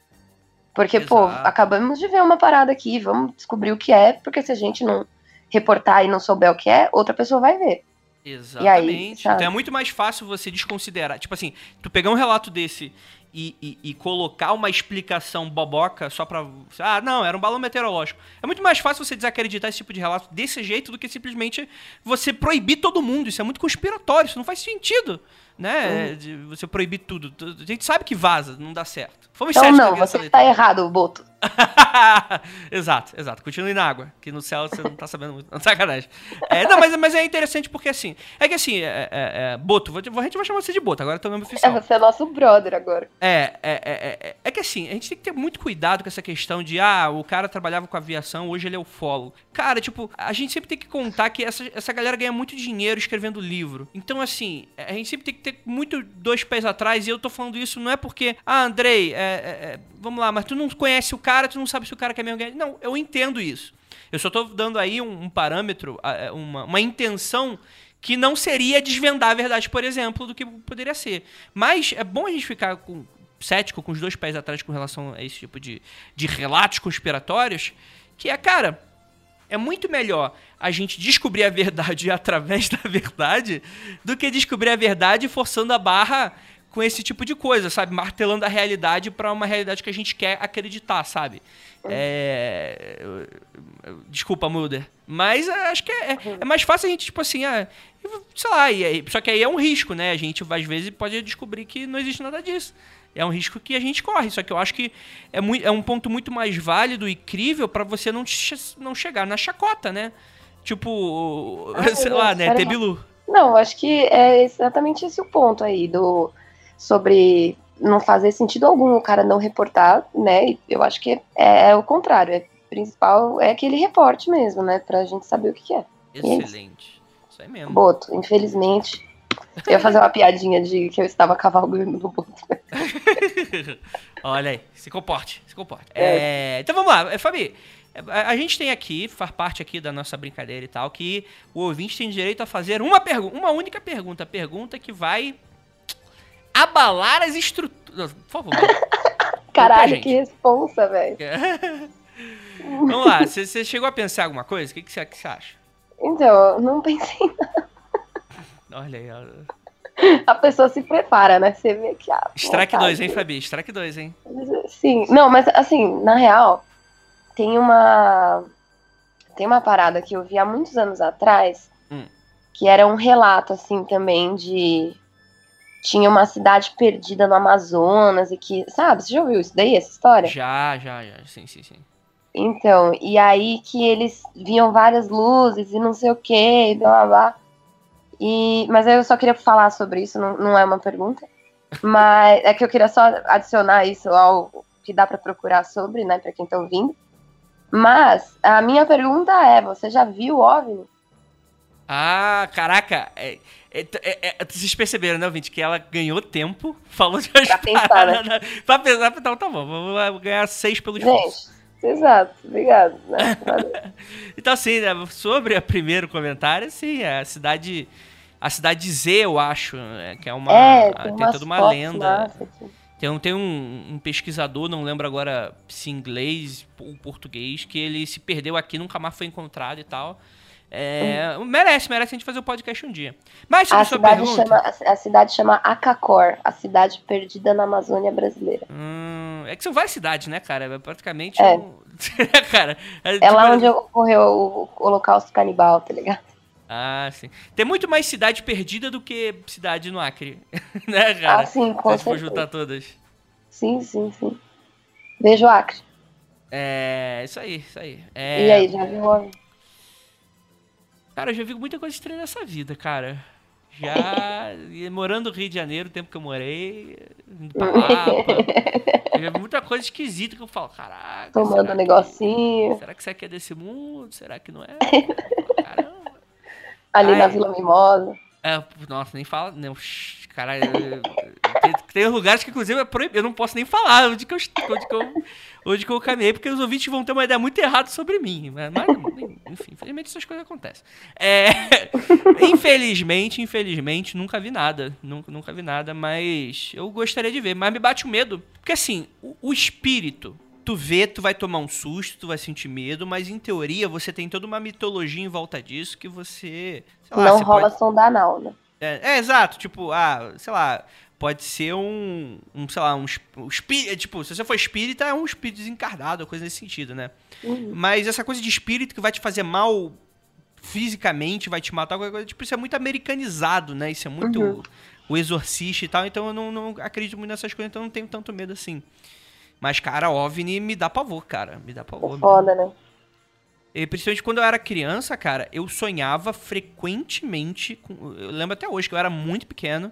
Porque, pô, Exato. acabamos de ver uma parada aqui, vamos descobrir o que é, porque se a gente não reportar e não souber o que é, outra pessoa vai ver. Exatamente. sabe? então é muito mais fácil você desconsiderar. Tipo assim, tu pegar um relato desse e, e- e colocar uma explicação boboca só pra. Ah, não, era um balão meteorológico. É muito mais fácil você desacreditar esse tipo de relato desse jeito do que simplesmente você proibir todo mundo. Isso é muito conspiratório, isso não faz sentido. Né? De você proibir tudo. A gente sabe que vaza, não dá certo. Fomos Então não, você está errado, Boto. exato, exato. Continue na água, que no céu você não tá sabendo muito. Não, sacanagem. É, não, mas, mas é interessante porque assim. É que assim, é, é, é, Boto, vou- a gente vai chamar você de Boto, agora é teu nome É, oficial. você é nosso brother agora. É, é, é, é, é que assim, a gente tem que ter muito cuidado com essa questão de, ah, o cara trabalhava com aviação, hoje ele é ufólogo. Cara, tipo, a gente sempre tem que contar que essa, essa galera ganha muito dinheiro escrevendo livro. Então, assim, a gente sempre tem que ter muito dois pés atrás, e eu tô falando isso não é porque, ah, Andrei, é, é, é, vamos lá, mas tu não conhece o cara, tu não sabe se o cara quer mesmo ganhar. Não, eu entendo isso. Eu só tô dando aí um, um parâmetro, é, uma, uma intenção que não seria desvendar a verdade, por exemplo, do que poderia ser. Mas é bom a gente ficar com, cético, com os dois pés atrás com relação a esse tipo de, de relatos conspiratórios, que é, cara, é muito melhor a gente descobrir a verdade através da verdade do que descobrir a verdade forçando a barra com esse tipo de coisa, sabe? Martelando a realidade pra uma realidade que a gente quer acreditar, sabe? É... eu- Desculpa, Mulder. Mas é, acho que é, é mais fácil a gente, tipo assim, ah, sei lá, só que aí é um risco, né? A gente, às vezes, pode descobrir que não existe nada disso. É um risco que a gente corre, só que eu acho que é, muito, é um ponto muito mais válido e crível pra você não, che- não chegar na chacota, né? Tipo, Ah, sei lá, né? Tebilu. Não, acho que é exatamente esse o ponto aí do sobre não fazer sentido algum o cara não reportar, né? E Eu acho que é, é o contrário. É principal é que ele reporte mesmo, né? Pra gente saber o que, que é. É. Excelente. Isso aí mesmo. Boto, infelizmente. Eu ia fazer uma piadinha de que eu estava cavalgando no Boto. Olha aí, se comporte, se comporte. É, então vamos lá, é, Fabi. A, a gente tem aqui, faz parte aqui da nossa brincadeira e tal, que o ouvinte tem direito a fazer uma pergunta, uma única pergunta, pergunta que vai abalar as estruturas. Por favor. Caralho, que responsa, velho. Vamos lá, você chegou a pensar alguma coisa? O que você acha? Então, não pensei. Olha aí, ó. A pessoa se prepara, né? Você vê que. Ah, Strike vontade. 2, hein, Fabi? Strike 2, hein? Sim, não, mas assim, na real, tem uma. Tem uma parada que eu vi há muitos anos atrás, Hum. que era um relato, assim, também de. Tinha uma cidade perdida no Amazonas e que. Sabe, você já ouviu isso daí, essa história? Já, já, já. Sim, sim, sim. Então, e aí que eles viam várias luzes e não sei o que, e blá blá blá. E, mas eu só queria falar sobre isso, não, não é uma pergunta. Mas é que eu queria só adicionar isso ao que dá pra procurar sobre, né, pra quem tá ouvindo. Mas a minha pergunta é: você já viu o OVNI? Ah, caraca. É, é, é, é, vocês perceberam, né, ouvinte, que ela ganhou tempo, falou de Pra pensar, né? pra pensar, então tá bom, vamos ganhar seis pelo esforço. Gente, exato, obrigado. Né? Então, assim, né, sobre o primeiro comentário, sim, é a cidade. A cidade Z, eu acho, né, que é uma. é, tem tem, umas toda uma lenda. Tem, um, tem um, um pesquisador, não lembro agora se em inglês ou português, que ele se perdeu aqui, nunca mais foi encontrado e tal. É, Merece, merece a gente fazer o podcast um dia. Mas A cidade, pergunta. chama, a cidade chama Acacor, a cidade perdida na Amazônia brasileira. Hum, é que são várias cidades, né, cara? É praticamente. É. um- cara, é, É tipo, lá onde ocorreu o Holocausto Canibal, tá ligado? Ah, sim. Tem muito mais cidade perdida do que cidade no Acre. né, cara? Ah, sim, com Se for juntar todas. Sim, sim, sim. Beijo, Acre. É. Isso aí, isso aí. É, E aí, já viu o? Cara, eu já vi muita coisa estranha nessa vida, cara. Já morando no Rio de Janeiro, o tempo que eu morei, indo pra lá, eu já vi muita coisa esquisita que eu falo, caraca. Tomando um que- negocinho. Será que isso aqui é desse mundo? Será que não é? Ali Ai. na Vila Mimosa. É, nossa, nem fala. Não, shh, cara, eu- tem, tem lugares que, inclusive, é proibido. Eu não posso nem falar onde que eu, onde que eu, onde que eu caminhei, porque os ouvintes vão ter uma ideia muito errada sobre mim. Mas, mas, enfim, infelizmente essas coisas acontecem. É, infelizmente, infelizmente, nunca vi nada. Nunca, nunca vi nada, mas eu gostaria de ver. Mas me bate o medo. Porque assim, o, o espírito. Tu vê, tu vai tomar um susto, tu vai sentir medo, mas em teoria você tem toda uma mitologia em volta disso que você. lá, não você rola pode- sonda anal, né? é, é, exato, tipo, ah, sei lá, pode ser um, um sei lá, um, um espírito, tipo, se você for espírita, é um espírito desencarnado, coisa nesse sentido, né? Uhum. Mas essa coisa de espírito que vai te fazer mal fisicamente, vai te matar, qualquer coisa, tipo, isso é muito americanizado, né? Isso é muito Uhum. o exorcista e tal, então eu não, não acredito muito nessas coisas, então eu não tenho tanto medo assim. Mas, cara, OVNI me dá pavor, cara, me dá pavor. dá- Foda, né? e principalmente quando eu era criança, cara, eu sonhava frequentemente. Com, eu lembro até hoje que eu era muito pequeno,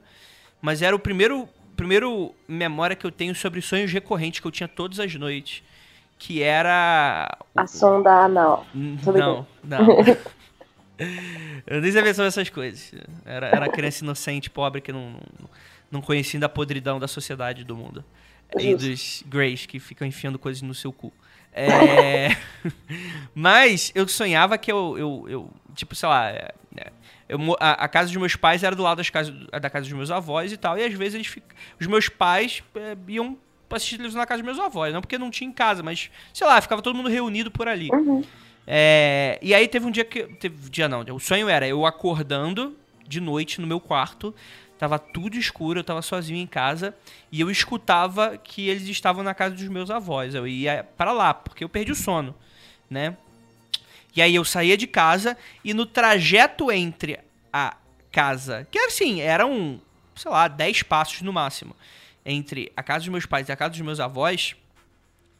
mas era o primeiro, primeiro memória que eu tenho sobre sonhos recorrentes que eu tinha todas as noites. Que era. A sonda anal. Não, não. eu nem sabia sobre essas coisas. Era, era criança inocente, pobre, que não, não, não conhecia da podridão da sociedade do mundo. E dos Greys que ficam enfiando coisas no seu cu. É... Mas eu sonhava que eu, eu, eu tipo, sei lá, é, é, eu a, a casa dos meus pais era do lado das casas, da casa dos meus avós e tal, e às vezes eles fic- os meus pais é, iam assistir televisão na casa dos meus avós, não porque não tinha em casa, mas, sei lá, ficava todo mundo reunido por ali. Uhum. É, e aí teve um dia que. Teve dia não, o sonho era eu acordando de noite no meu quarto. Tava tudo escuro, eu tava sozinho em casa. E eu escutava que eles estavam na casa dos meus avós. Eu ia para lá, porque eu perdi o sono, né? E aí eu saía de casa e no trajeto entre a casa, que assim, eram, sei lá, 10 passos no máximo, entre a casa dos meus pais e a casa dos meus avós,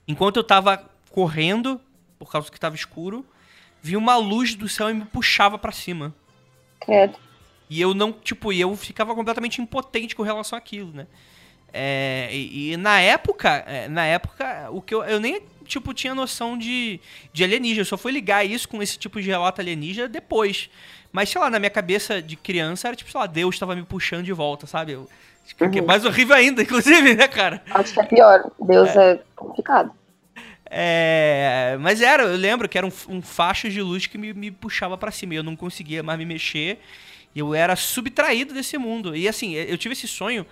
enquanto eu tava correndo, por causa que tava escuro, vi uma luz do céu e me puxava pra cima. Credo. E eu não, tipo, eu ficava completamente impotente com relação àquilo, né? É, e, e na época, é, na época, o que eu, eu nem, tipo, tinha noção de, de alienígena. Eu só fui ligar isso com esse tipo de relato alienígena depois. Mas, sei lá, na minha cabeça de criança era tipo, sei lá, Deus tava me puxando de volta, sabe? Eu, que que é Uhum. mais horrível ainda, inclusive, né, cara? Acho que é pior. Deus é, complicado. É, mas era, eu lembro que era um, um facho de luz que me, me puxava pra cima. e Eu não conseguia mais me mexer. E eu era subtraído desse mundo. E assim, eu tive esse sonho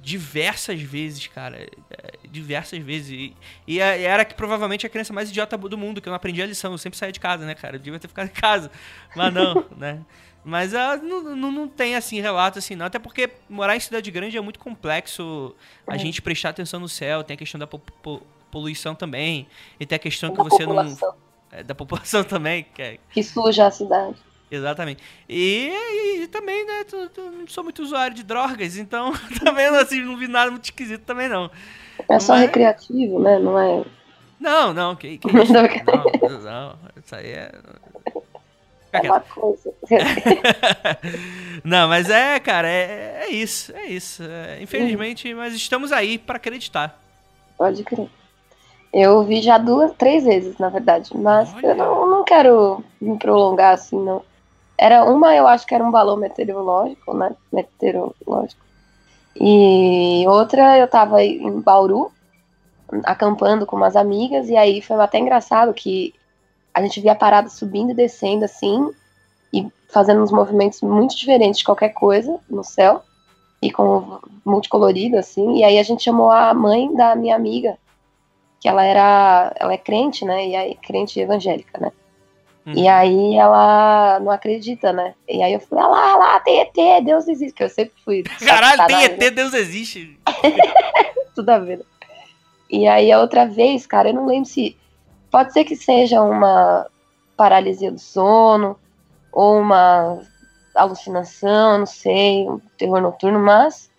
diversas vezes, cara. É, diversas vezes. E, era que provavelmente a criança mais idiota do mundo, que eu não aprendi a lição. Eu sempre saía de casa, né, cara? Eu devia ter ficado em casa. Mas não, né? Mas ah, não, não, não tem, assim, relato assim, não. Até porque morar em cidade grande é muito complexo a É. gente prestar atenção no céu. Tem a questão da po- po- poluição também. E tem a questão que Da você população. não. é, da população também, que é, Que suja a cidade. Exatamente. E, e- e também, né, tu, tu- não sou muito usuário de drogas, então também não, assim, não vi nada muito esquisito também, não. É só Mas- recreativo, né? Não é. Não, não, que, que isso? Não, não, isso aí é... É uma coisa. Não, mas é, cara, é, é isso, é isso. É, infelizmente, mas estamos aí pra acreditar. Pode crer. Eu vi já duas, três vezes, na verdade. Mas eu não, não quero me prolongar assim, não. Era uma, eu acho que era um balão meteorológico, né? Meteorológico. E outra, eu tava em Bauru, acampando com umas amigas, e aí foi até engraçado que a gente via a parada subindo e descendo assim, e fazendo uns movimentos muito diferentes de qualquer coisa no céu, e com multicolorido, assim, e aí a gente chamou a mãe da minha amiga, que ela era, ela é crente, né, e aí, crente evangélica, né, e aí ela não acredita, né, e aí eu falei, ah lá, lá, tem ET, Deus existe, que eu sempre fui... Caralho, tem ET, Deus existe. tudo a ver. E aí a outra vez, cara, eu não lembro se. Pode ser que seja uma paralisia do sono, ou uma alucinação, não sei, um terror noturno, mas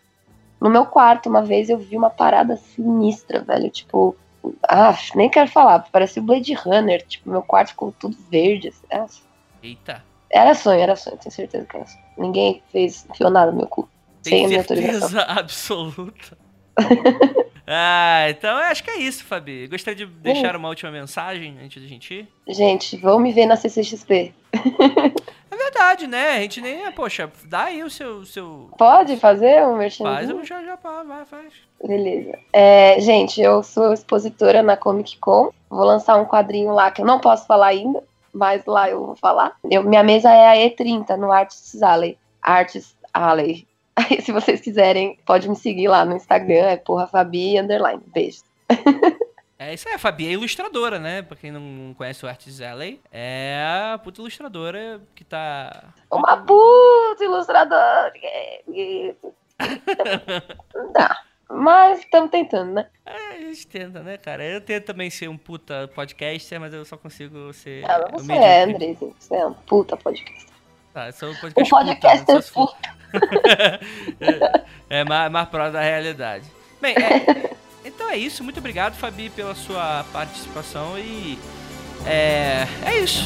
no meu quarto, uma vez eu vi uma parada sinistra, velho. Tipo, ah, nem quero falar, parecia o Blade Runner. Tipo, meu quarto ficou tudo verde. assim, ah, Eita. Era sonho, era sonho, tenho certeza que era sonho. Ninguém fez, enfiou nada no meu cu. sem a Tem minha autorização. certeza absoluta. ah, então acho que é isso, Fabi. Gostaria de deixar uma última mensagem antes da gente ir? Gente, vão me ver na CCXP. É verdade, né? A gente nem. Poxa, dá aí o seu. seu... Pode fazer um merchandising? Faz, eu já, já, vai, faz. Beleza. É, gente, eu sou expositora na Comic Con. Vou lançar um quadrinho lá que eu não posso falar ainda, mas lá eu vou falar. Eu, minha mesa é a E30 no Artists Alley. Artists Alley. Aí, se vocês quiserem, pode me seguir lá no Instagram, é porra Fabi underline. Beijo. É isso aí, a Fabi é ilustradora, né? Pra quem não conhece o Arts Alley, é a puta ilustradora que tá. Uma puta ilustradora. Não dá. Mas estamos tentando, né? É, a gente tenta, né, cara? Eu tento também ser um puta podcaster, mas eu só consigo ser. Ah, mas o você é, Andrezinho. Você é um puta podcast. Tá, eu sou um podcast. podcast puta, é não sou- puta. é, é mais, mais próximo da realidade. Bem, é, então é isso. Muito obrigado, Fabi, pela sua participação e. É. É isso.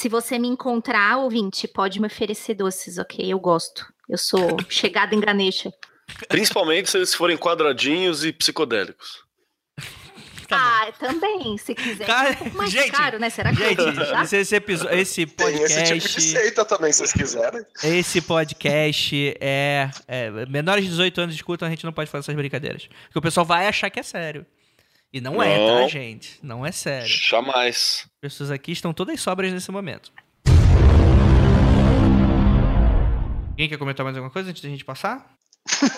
Se você me encontrar, ouvinte, pode me oferecer doces, ok? Eu gosto. Eu sou chegada em Ganesha. Principalmente se eles forem quadradinhos e psicodélicos. ah, também, se quiser. Cara, um pouco mais gente, caro, né? Será que Gente, deixar? esse, esse, episo- esse Tem esse podcast. tipo de seita também, se vocês quiserem. Esse podcast é, é. Menores de 18 anos escutam, a gente não pode fazer essas brincadeiras. Porque o pessoal vai achar que é sério. E não, é, tá, Não. gente? Não é sério. Jamais. As pessoas aqui estão todas sobras nesse momento. Alguém quer comentar mais alguma coisa antes da gente passar?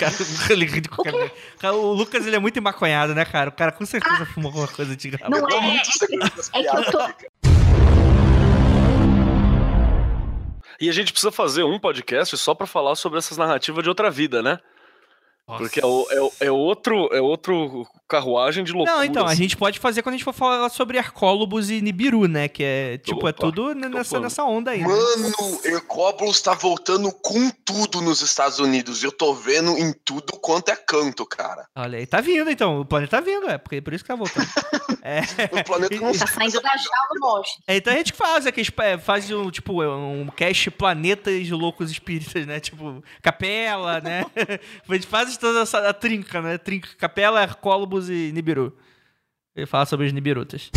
cara, ele ri de qualquer coisa. Cara, o Lucas ele é muito emaconhado, né, cara? O cara com certeza fumou alguma coisa de gravar. Não é. É que eu tô. E a gente precisa fazer um podcast só pra falar sobre essas narrativas de outra vida, né? Porque é, o- é o- é outro, é outro carruagem de loucura. Não, então, a gente pode fazer quando a gente for falar sobre Arcólobos e Nibiru, né? Que é, tipo, é Opa, tudo nessa, nessa onda aí. né? Mano, Hercóbulos tá voltando com tudo nos Estados Unidos. Eu tô vendo em tudo quanto é canto, cara. Olha aí, tá vindo então. O planeta tá vindo, é porque- por isso que tá voltando. é. O planeta não Tá saindo da jaula, monstro. É, então a gente faz, é que a gente é, faz um, tipo, um cast planetas loucos espíritas, né? Tipo, capela, né? a gente faz toda essa trinca, né? Trinca, capela, Arcólobos e Nibiru. E fala sobre os Nibirutas.